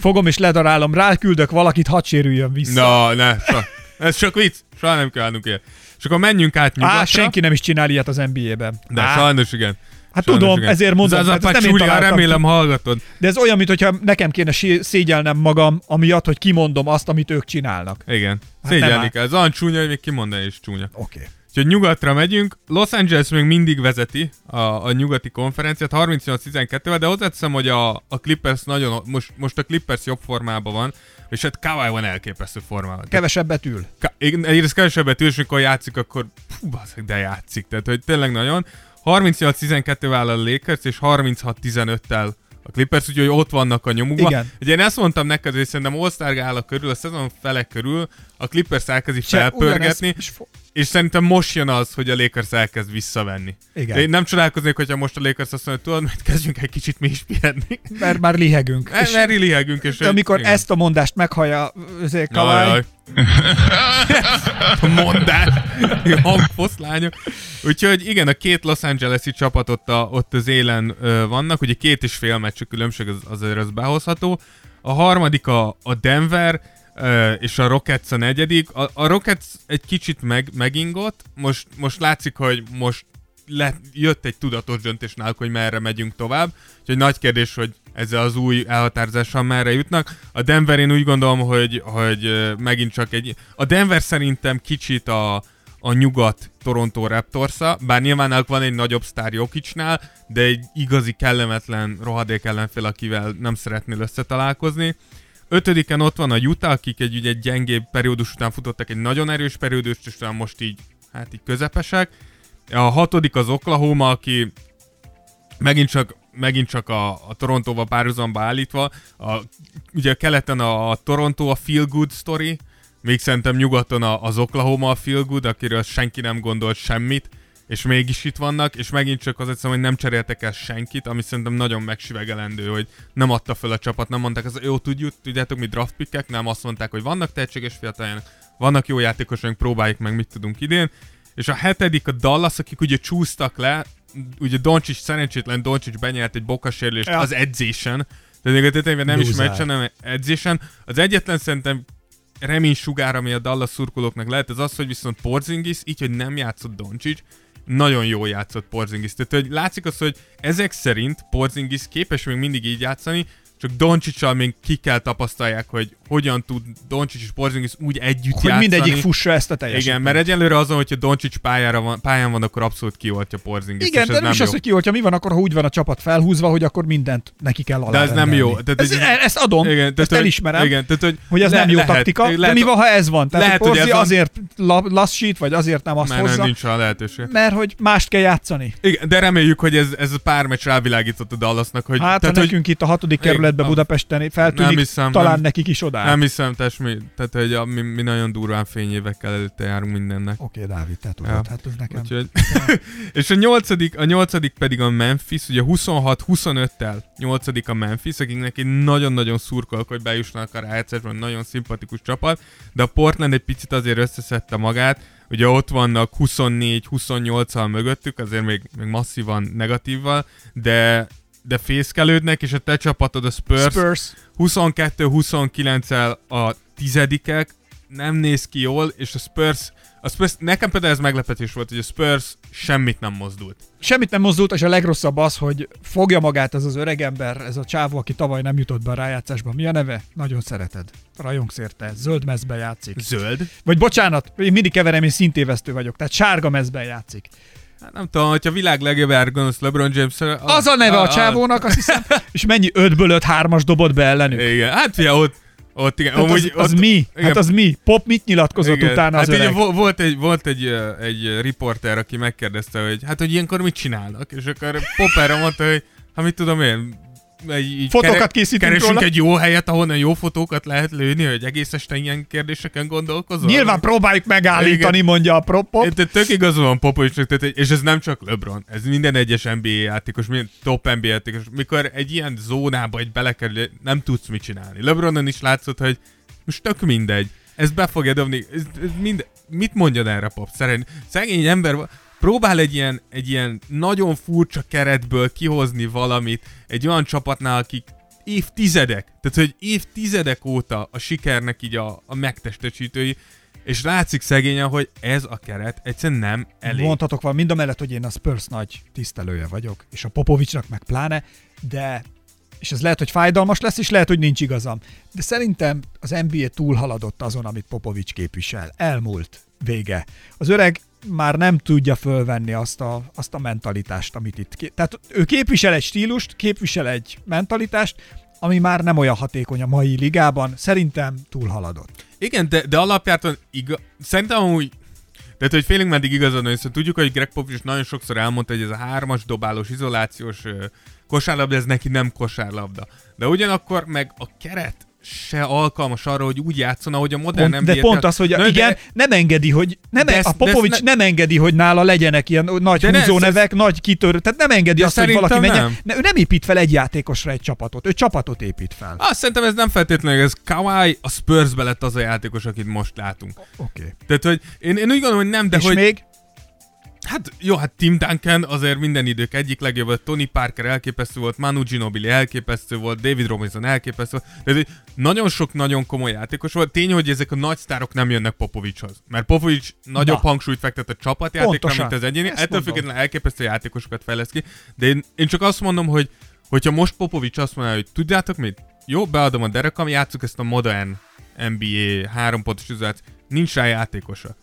Fogom és ledarálom, ráküldök valakit, hadd sérüljön vissza. Na, ne, so. Ez csak vicc. Soha nem kell állnunk ilyen. És akkor menjünk át nyugatra. Á, senki nem is csinál ilyet az NBA-ben. De Á, sajnos igen. Hát Sajnos tudom, igen. ezért mondom, Ez hát a nem találtam remélem hallgatod. De ez olyan, mintha nekem kéne szégyelnem magam, amiatt, hogy kimondom azt, amit ők csinálnak. Igen. Hát kell. Ez olyan csúnya, hogy még kimondani is csúnya. Oké. Okay. Úgyhogy nyugatra megyünk. Los Angeles még mindig vezeti a, a nyugati konferenciát 38-12-vel, de hozzáteszem, hogy a, a Clippers nagyon, most, most a Clippers jobb formában van, és hát Kawhi van elképesztő formában. Kevesebbet ül. Ka- egyrészt kevesebbet ül, és mikor játszik, akkor fú, baszeg, de játszik. Tehát, hogy tényleg nagyon. 38-12 áll a Lakers, és 36-15-tel a Clippers, úgyhogy ott vannak a nyomukban. Igen. Ugye én ezt mondtam neked, hogy szerintem gála körül, a szezon fele körül a Clippers elkezdi felpörgetni, és fo- és szerintem most jön az, hogy a Lakers elkezd visszavenni. Igen. De én nem csodálkoznék, hogyha most a Lakers azt mondja, tudod, mert kezdjünk egy kicsit mi is pihenni. Mert már lihegünk. És mert lihegünk, és... de amikor igen. ezt a mondást meghallja jaj. a mondás, a hangfoszlányok. Úgyhogy igen, a két Los Angeles-i csapat ott, a, ott az élen ö, vannak, ugye két és fél meccs különbség, az, azért az behozható. A harmadik a, a Denver, és a Rockets a negyedik. A, a Rockets egy kicsit meg, megingott, most, most látszik, hogy most le, jött egy tudatos döntés náluk, hogy merre megyünk tovább. Úgyhogy nagy kérdés, hogy ezzel az új elhatározással merre jutnak. A Denver én úgy gondolom, hogy, hogy megint csak egy... A Denver szerintem kicsit a, a nyugat Toronto raptors bár nyilván náluk van egy nagyobb sztár Jokicsnál, de egy igazi kellemetlen rohadék ellenfél, akivel nem szeretnél összetalálkozni. Ötödiken ott van a Utah, akik egy ugye egy gyengébb periódus után futottak egy nagyon erős periódust, és talán most így, hát így közepesek. A hatodik az Oklahoma, aki megint csak, megint csak a, a Torontóval párhuzamba állítva. A, ugye keleten a, a Toronto a feel good story, még szerintem nyugaton a, az Oklahoma a feel good, akiről senki nem gondolt semmit, és mégis itt vannak, és megint csak az egyszerűen, hogy nem cseréltek el senkit, ami szerintem nagyon megsivegelendő, hogy nem adta fel a csapat, nem mondták, az jó, tudjuk, tudjátok, mi draft pickek, nem azt mondták, hogy vannak tehetséges fiataljának, vannak jó játékosok, próbáljuk meg, mit tudunk idén. És a hetedik a Dallas, akik ugye csúsztak le, ugye Doncsics, szerencsétlen Doncsics benyert egy bokasérülést Ja. az edzésen, tehát a tetejében nem is Loser. meccsen, hanem edzésen. Az egyetlen szerintem remény sugár, ami a Dallas szurkolóknak lehet, az az, hogy viszont Porzingis, így, hogy nem játszott Doncsics, nagyon jól játszott Porzingis. Tehát, hogy látszik az, hogy ezek szerint Porzingis képes még mindig így játszani, csak Doncsicsal még ki kell tapasztalják, hogy hogyan tud Doncsics és Porzingis úgy együtt Hogy játszani. mindegyik fussa ezt a teljesítményt. Igen, mert egyelőre azon, hogyha Doncsics pályára van, pályán van, akkor abszolút kioltja Porzingis. Igen, de ez nem is jó. az, hogy ki, hogyha mi van, akkor ha úgy van a csapat felhúzva, hogy akkor mindent neki kell alá De ez nem jó. Tehát ez, egy- ezt adom, Igen, tehát, ezt hogy- elismerem, Igen, tehát, hogy, hogy ez le- nem jó lehet, taktika, lehet, de mi van, ha ez van? Tehát lehet, hogy Porzi ez van. azért la- lassít, vagy azért nem azt mert hozza, nem nincs a lehetőség. mert hogy mást kell játszani. Igen, de reméljük, hogy ez, ez a pár meccs rávilágított a Dallasnak, hogy, Hát, tehát, hogy nekünk itt a hatodik kerületben a- Budapesten feltűnik, Nem hiszem, talán nem- nekik is odáll. nem hiszem, tehát, mi, tehát hogy a, mi, mi, nagyon durván fényévekkel előtte járunk mindennek. Oké, Dávid, te tudod, Ja. hát ez nekem. Úgyhogy, és a nyolcadik, a nyolcadik pedig a Memphis, ugye 26-25-tel nyolcadik a Memphis, akiknek egy nagyon-nagyon szurkolok, hogy bejussanak a rájátszásban, nagyon szimpatikus csapat, de a Portland egy picit azért összeszedte magát, ugye ott vannak 24-28-al mögöttük, azért még, még masszívan negatívval, de de fészkelődnek, és a te csapatod a Spurs, Spurs. 22-29-el a tizedikek, nem néz ki jól, és a Spurs, a Spurs, nekem például ez meglepetés volt, hogy a Spurs semmit nem mozdult. Semmit nem mozdult, és a legrosszabb az, hogy fogja magát ez az öregember, ez a csávó, aki tavaly nem jutott be a rájátszásba. Mi a neve? Nagyon szereted. Rajongsz érte. Zöld mezben játszik. Zöld? Vagy bocsánat, én mindig keverem, én szintévesztő vagyok. Tehát sárga mezben játszik. Hát nem tudom, hogyha a világ legjobb árgonosz LeBron james Az a neve a csávónak, azt hiszem. És mennyi 5-ből 5 3-as dobott be ellenük. Igen, hát fia, ott, ott igen. Tehát az, az ott, mi? igen. Hát az mi? Pop mit nyilatkozott igen. utána az hát ugye öreg? vo- volt egy, volt egy, egy riporter, aki megkérdezte, hogy hát, hogy ilyenkor mit csinálnak, és akkor Popperre mondta, hogy hát mit tudom én, egy, így Fotókat készítünk keresünk róla. egy jó helyet, ahonnan jó fotókat lehet lőni, hogy egész este ilyen kérdéseken gondolkozol. Nyilván próbáljuk megállítani, Igen. mondja a pro- pop. Te tök igazol van Popovicsnak, tehát, és ez nem csak LeBron, ez minden egyes NBA játékos, minden top NBA játékos. Mikor egy ilyen zónába egy belekerül, nem tudsz mit csinálni. LeBronon is látszott, hogy most tök mindegy. Ez be fogja dobni. Ez, ez mind, mit mondjad erre, Pop? Szerint, szegény ember próbál egy ilyen, egy ilyen nagyon furcsa keretből kihozni valamit egy olyan csapatnál, akik évtizedek, tehát hogy évtizedek óta a sikernek így a, a megtestesítői, és látszik szegényen, hogy ez a keret egyszerűen nem elég. Mondhatok van, mind a mellett, hogy én a Spurs nagy tisztelője vagyok, és a Popovicsnak meg pláne, de és ez lehet, hogy fájdalmas lesz, és lehet, hogy nincs igazam. De szerintem az NBA túlhaladott azon, amit Popovics képvisel. Elmúlt. Vége. Az öreg már nem tudja fölvenni azt a, azt a mentalitást, amit itt... Ké- Tehát ő képvisel egy stílust, képvisel egy mentalitást, ami már nem olyan hatékony a mai ligában. Szerintem túlhaladott. Igen, de, de alapjártan igaz, szerintem amúgy tehát, hogy félig meddig igazad van, hiszen tudjuk, hogy Greg Popovich nagyon sokszor elmondta, hogy ez a hármas dobálós, izolációs kosárlabda, ez neki nem kosárlabda. De ugyanakkor meg a keret se alkalmas arra, hogy úgy játszon, ahogy a modern Pont, de NBA pont az, hogy a, igen, de- nem engedi, hogy nem, De de ezt- a de Popovics ne- nem engedi, hogy nála legyenek ilyen nagy De ne- húzónevek, nagy kitörő, tehát nem engedi De azt, hogy valaki menjen. nem. Ne, ő nem épít fel egy játékosra egy csapatot, ő csapatot épít fel. Azt szerintem ez nem feltétlenül, ez Kawhi a Spursbe lett az a játékos, akit most látunk. Oké. Okay. Tehát, hogy én, én úgy gondolom, hogy nem, de És hogy... még? Hát jó, hát Tim Duncan azért minden idők egyik legjobb Tony Parker elképesztő volt, Manu Ginobili elképesztő volt, David Robinson elképesztő volt, de ez egy nagyon sok nagyon komoly játékos volt. Tény, hogy ezek a nagy sztárok nem jönnek Popovicshoz, mert Popovics nagyobb Na. hangsúlyt fektet a csapatjátékra, Pontosan. mint az egyéni. Ezt Ettől függetlenül elképesztő játékosokat fejleszt ki, de én, én csak azt mondom, hogy hogyha most Popovics azt mondja, hogy tudjátok mit? Jó, beadom a derekam, játsszuk ezt a modern NBA három pontos izolációt. Nincs rá játékosa.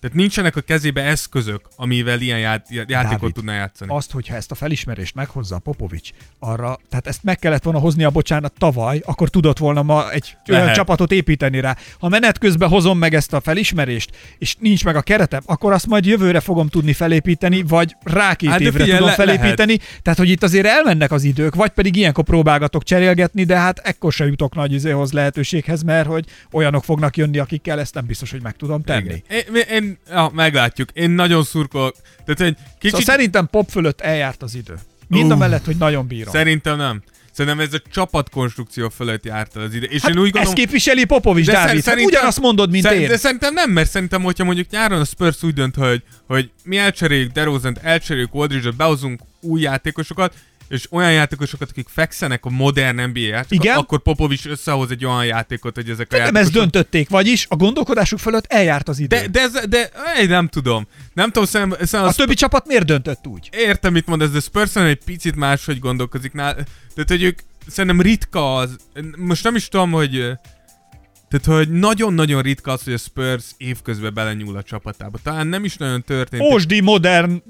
Tehát nincsenek a kezébe eszközök, amivel ilyen ját, játékot Dávid, tudna játszani. Azt, hogyha ezt a felismerést meghozza a Popovics, arra, tehát ezt meg kellett volna hozni a bocsánat tavaly, akkor tudott volna ma egy olyan Lehet. csapatot építeni rá. Ha menet közben hozom meg ezt a felismerést, és nincs meg a keretem, akkor azt majd jövőre fogom tudni felépíteni, vagy rá két Hát évre tudom le- felépíteni. Tehát, hogy itt azért elmennek az idők, vagy pedig ilyenkor próbálgatok cserélgetni, de hát ekkor se jutok nagy izéhoz lehetőséghez, mert hogy olyanok fognak jönni, akikkel ezt nem biztos, hogy meg tudom tenni. Igen. Én, én, ja, meglátjuk. Én nagyon szurkolok. Tehát egy kicsit... Szóval szerintem pop fölött eljárt az idő. Mind a Ú. mellett, hogy nagyon bírom. Szerintem nem. Szerintem ez a csapatkonstrukció fölött járt el az ide. És Hát én úgy ezt gondolom... képviseli Popovics, De Dávid. Hát szerintem- ugyanazt mondod, mint Szer- én. De szerintem nem, mert szerintem, hogyha mondjuk nyáron a Spurs úgy dönt, hogy, hogy mi elcseréljük DeRozan-t, elcseréljük Aldridge-ot, behozunk új játékosokat, és olyan játékosokat, akik fekszenek a modern NBA játékot, Igen. akkor Popovics összehoz egy olyan játékot, hogy ezek a Nem ezt játékosok... döntötték, vagyis a gondolkodásuk fölött eljárt az idő. De, de, ez, de, de nem tudom. Nem tudom, szerintem, szerintem a az többi csapat miért döntött úgy? értem, mit mondasz, de Spurs egy picit máshogy gondolkozik. Nál, tehát, hogy ők szerintem ritka az, most nem is tudom, hogy tehát, hogy nagyon-nagyon ritka az, hogy a Spurs évközben belenyúl a csapatába. Talán nem is nagyon történt. Ósdi, modern,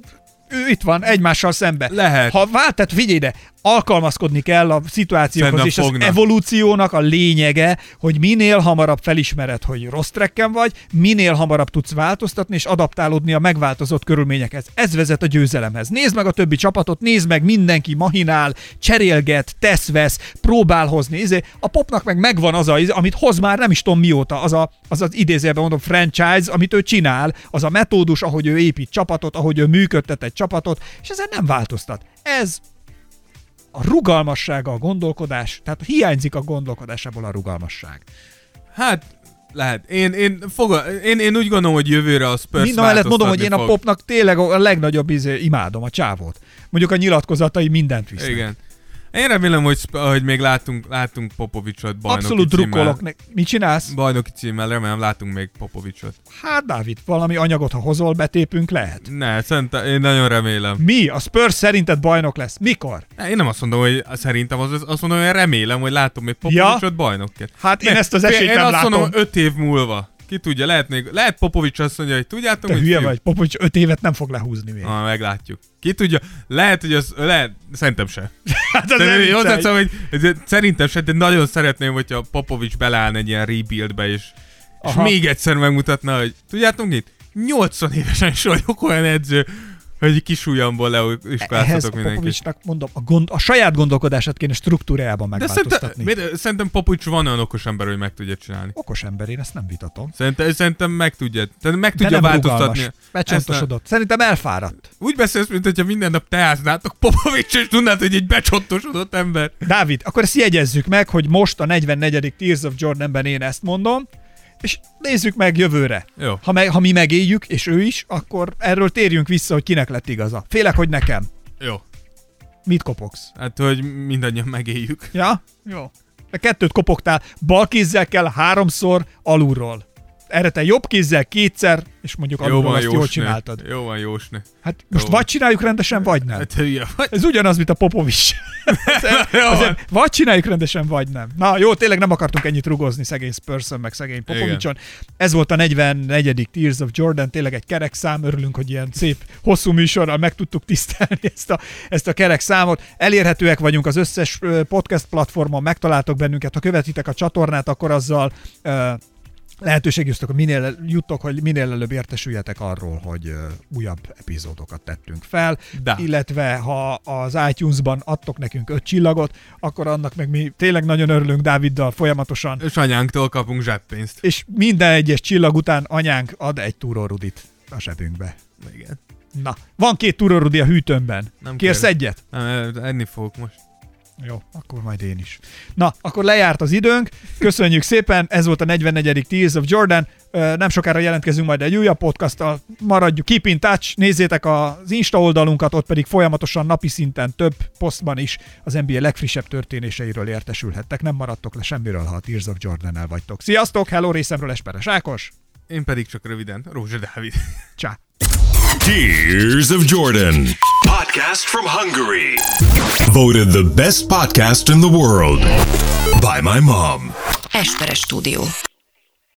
ő itt van, egymással szembe. Lehet. Ha vált, tehát figyelj ide, alkalmazkodni kell a szituációkhoz, Szerintem és az fognak. evolúciónak a lényege, hogy minél hamarabb felismered, hogy rossz trekken vagy, minél hamarabb tudsz változtatni és adaptálódni a megváltozott körülményekhez. Ez vezet a győzelemhez. Nézd meg a többi csapatot, nézd meg mindenki mahinál, cserélget, tesz-vesz, próbál hozni. Izé, A popnak meg megvan az, a, amit hoz már nem is tudom mióta, az a, az, az idézőjelben mondom franchise, amit ő csinál, az a metódus, ahogy ő épít csapatot, ahogy ő működtet egy csapatot, és ezen nem változtat. Ez a rugalmassága a gondolkodás, tehát hiányzik a gondolkodásából a rugalmasság. Hát, lehet. Én, én, foga, én, én úgy gondolom, hogy jövőre a Spurs Mind a mellett mondom, hogy én a fog. popnak tényleg a legnagyobb izé, imádom a csávót. Mondjuk a nyilatkozatai mindent visznek. Igen. Én remélem, hogy, hogy még látunk, látunk Popovicsot bajnoki Abszolút címmel. drukkolok. Ne- Mit csinálsz? Bajnoki címmel, remélem látunk még Popovicsot. Hát, Dávid, valami anyagot, ha hozol, betépünk, lehet. Ne, szerintem, én nagyon remélem. Mi? A Spurs szerinted bajnok lesz? Mikor? Ne, Én nem azt mondom, hogy szerintem, az, azt mondom, hogy remélem, hogy látom még Popovicsot bajnokként. Hát én Ne, ezt az esélyt Én nem azt látom. mondom, öt év múlva. Ki tudja, lehet még, lehet Popovics azt mondja, hogy tudjátok, Te mit hülye fiú? vagy, Popovics öt évet nem fog lehúzni még. Ah, meglátjuk. Ki tudja, lehet, hogy az, lehet, szerintem se. Hát az nem viccelj. hozzáteszem, hogy szerintem se, de nagyon szeretném, hogyha Popovics beleállna egy ilyen rebuildbe, és, és Aha. még egyszer megmutatna, hogy tudjátok mit? 80 évesen is vagyok olyan edző, hogy kis ujjamból leiskoláztatok a mindenkit. Mondom, a, gond, a saját gondolkodását kéne struktúrájában De szerintem, megváltoztatni. szerintem Popovics van olyan okos ember, hogy meg tudja csinálni. Okos ember, én ezt nem vitatom. Szerintem, szerintem meg tudja, tehát meg tudja változtatni. Becsontosodott. Szerintem elfáradt. Úgy beszélsz, mint hogyha minden nap teáznátok Popovics, és tudnád, hogy egy becsontosodott ember. Dávid, akkor ezt jegyezzük meg, hogy most a 44. Tears of Jordanben én ezt mondom, és nézzük meg jövőre. Jó. Ha, me, ha mi megéljük, és ő is, akkor erről térjünk vissza, hogy kinek lett igaza. Félek, hogy nekem. Jó. Mit kopogsz? Hát, hogy mindannyian megéljük. Ja? Jó. De kettőt kopogtál, bal kézzel kell háromszor alulról. Erre te jobb kézzel kétszer, és mondjuk Jó van, azt jól jósnő. csináltad. Jó van, jósnő. Hát most Jó. vagy csináljuk rendesen, vagy nem. Hát hülye vagy. Ez ugyanaz, mint a Popovics. Jó van. Azért vagy csináljuk rendesen, vagy nem. Na jó, tényleg nem akartunk ennyit rugozni szegény Spurson, meg szegény Popovicson. Ez volt a 44. Tears of Jordan, tényleg egy kerek szám, örülünk, hogy ilyen szép, hosszú műsorral meg tudtuk tisztelni ezt a, ezt a kerek számot. Elérhetőek vagyunk az összes podcast platformon, megtaláltok bennünket, ha követitek a csatornát, akkor azzal ö, lehetőség jutok, hogy minél, juttok, hogy minél előbb értesüljetek arról, hogy újabb epizódokat tettünk fel, De. illetve ha az iTunes-ban adtok nekünk öt csillagot, akkor annak meg mi tényleg nagyon örülünk Dáviddal folyamatosan, És anyánktól kapunk zseppénzt. és minden egyes csillag után anyánk ad egy túrórudit a zsebünkbe. Igen. Na, van két túrórudi a hűtőmben. Nem Kérsz kérek. egyet? Nem, enni fogok most. Jó, akkor majd én is. Na, akkor lejárt az időnk. Köszönjük szépen, ez volt a 44. Tears of Jordan. Nem sokára jelentkezünk majd egy újabb podcasttal. Maradjuk, keep in touch, nézzétek az Insta oldalunkat, ott pedig folyamatosan napi szinten több posztban is az NBA legfrissebb történéseiről értesülhettek. Nem maradtok le semmiről, ha a Tears of Jordan-el vagytok. Sziasztok, hello részemről Esperes Ákos. Én pedig csak röviden, Rózsa Dávid. Csá! Tears of Jordan. Podcast from Hungary. Voted the best podcast in the world by my mom. Esperes stúdió.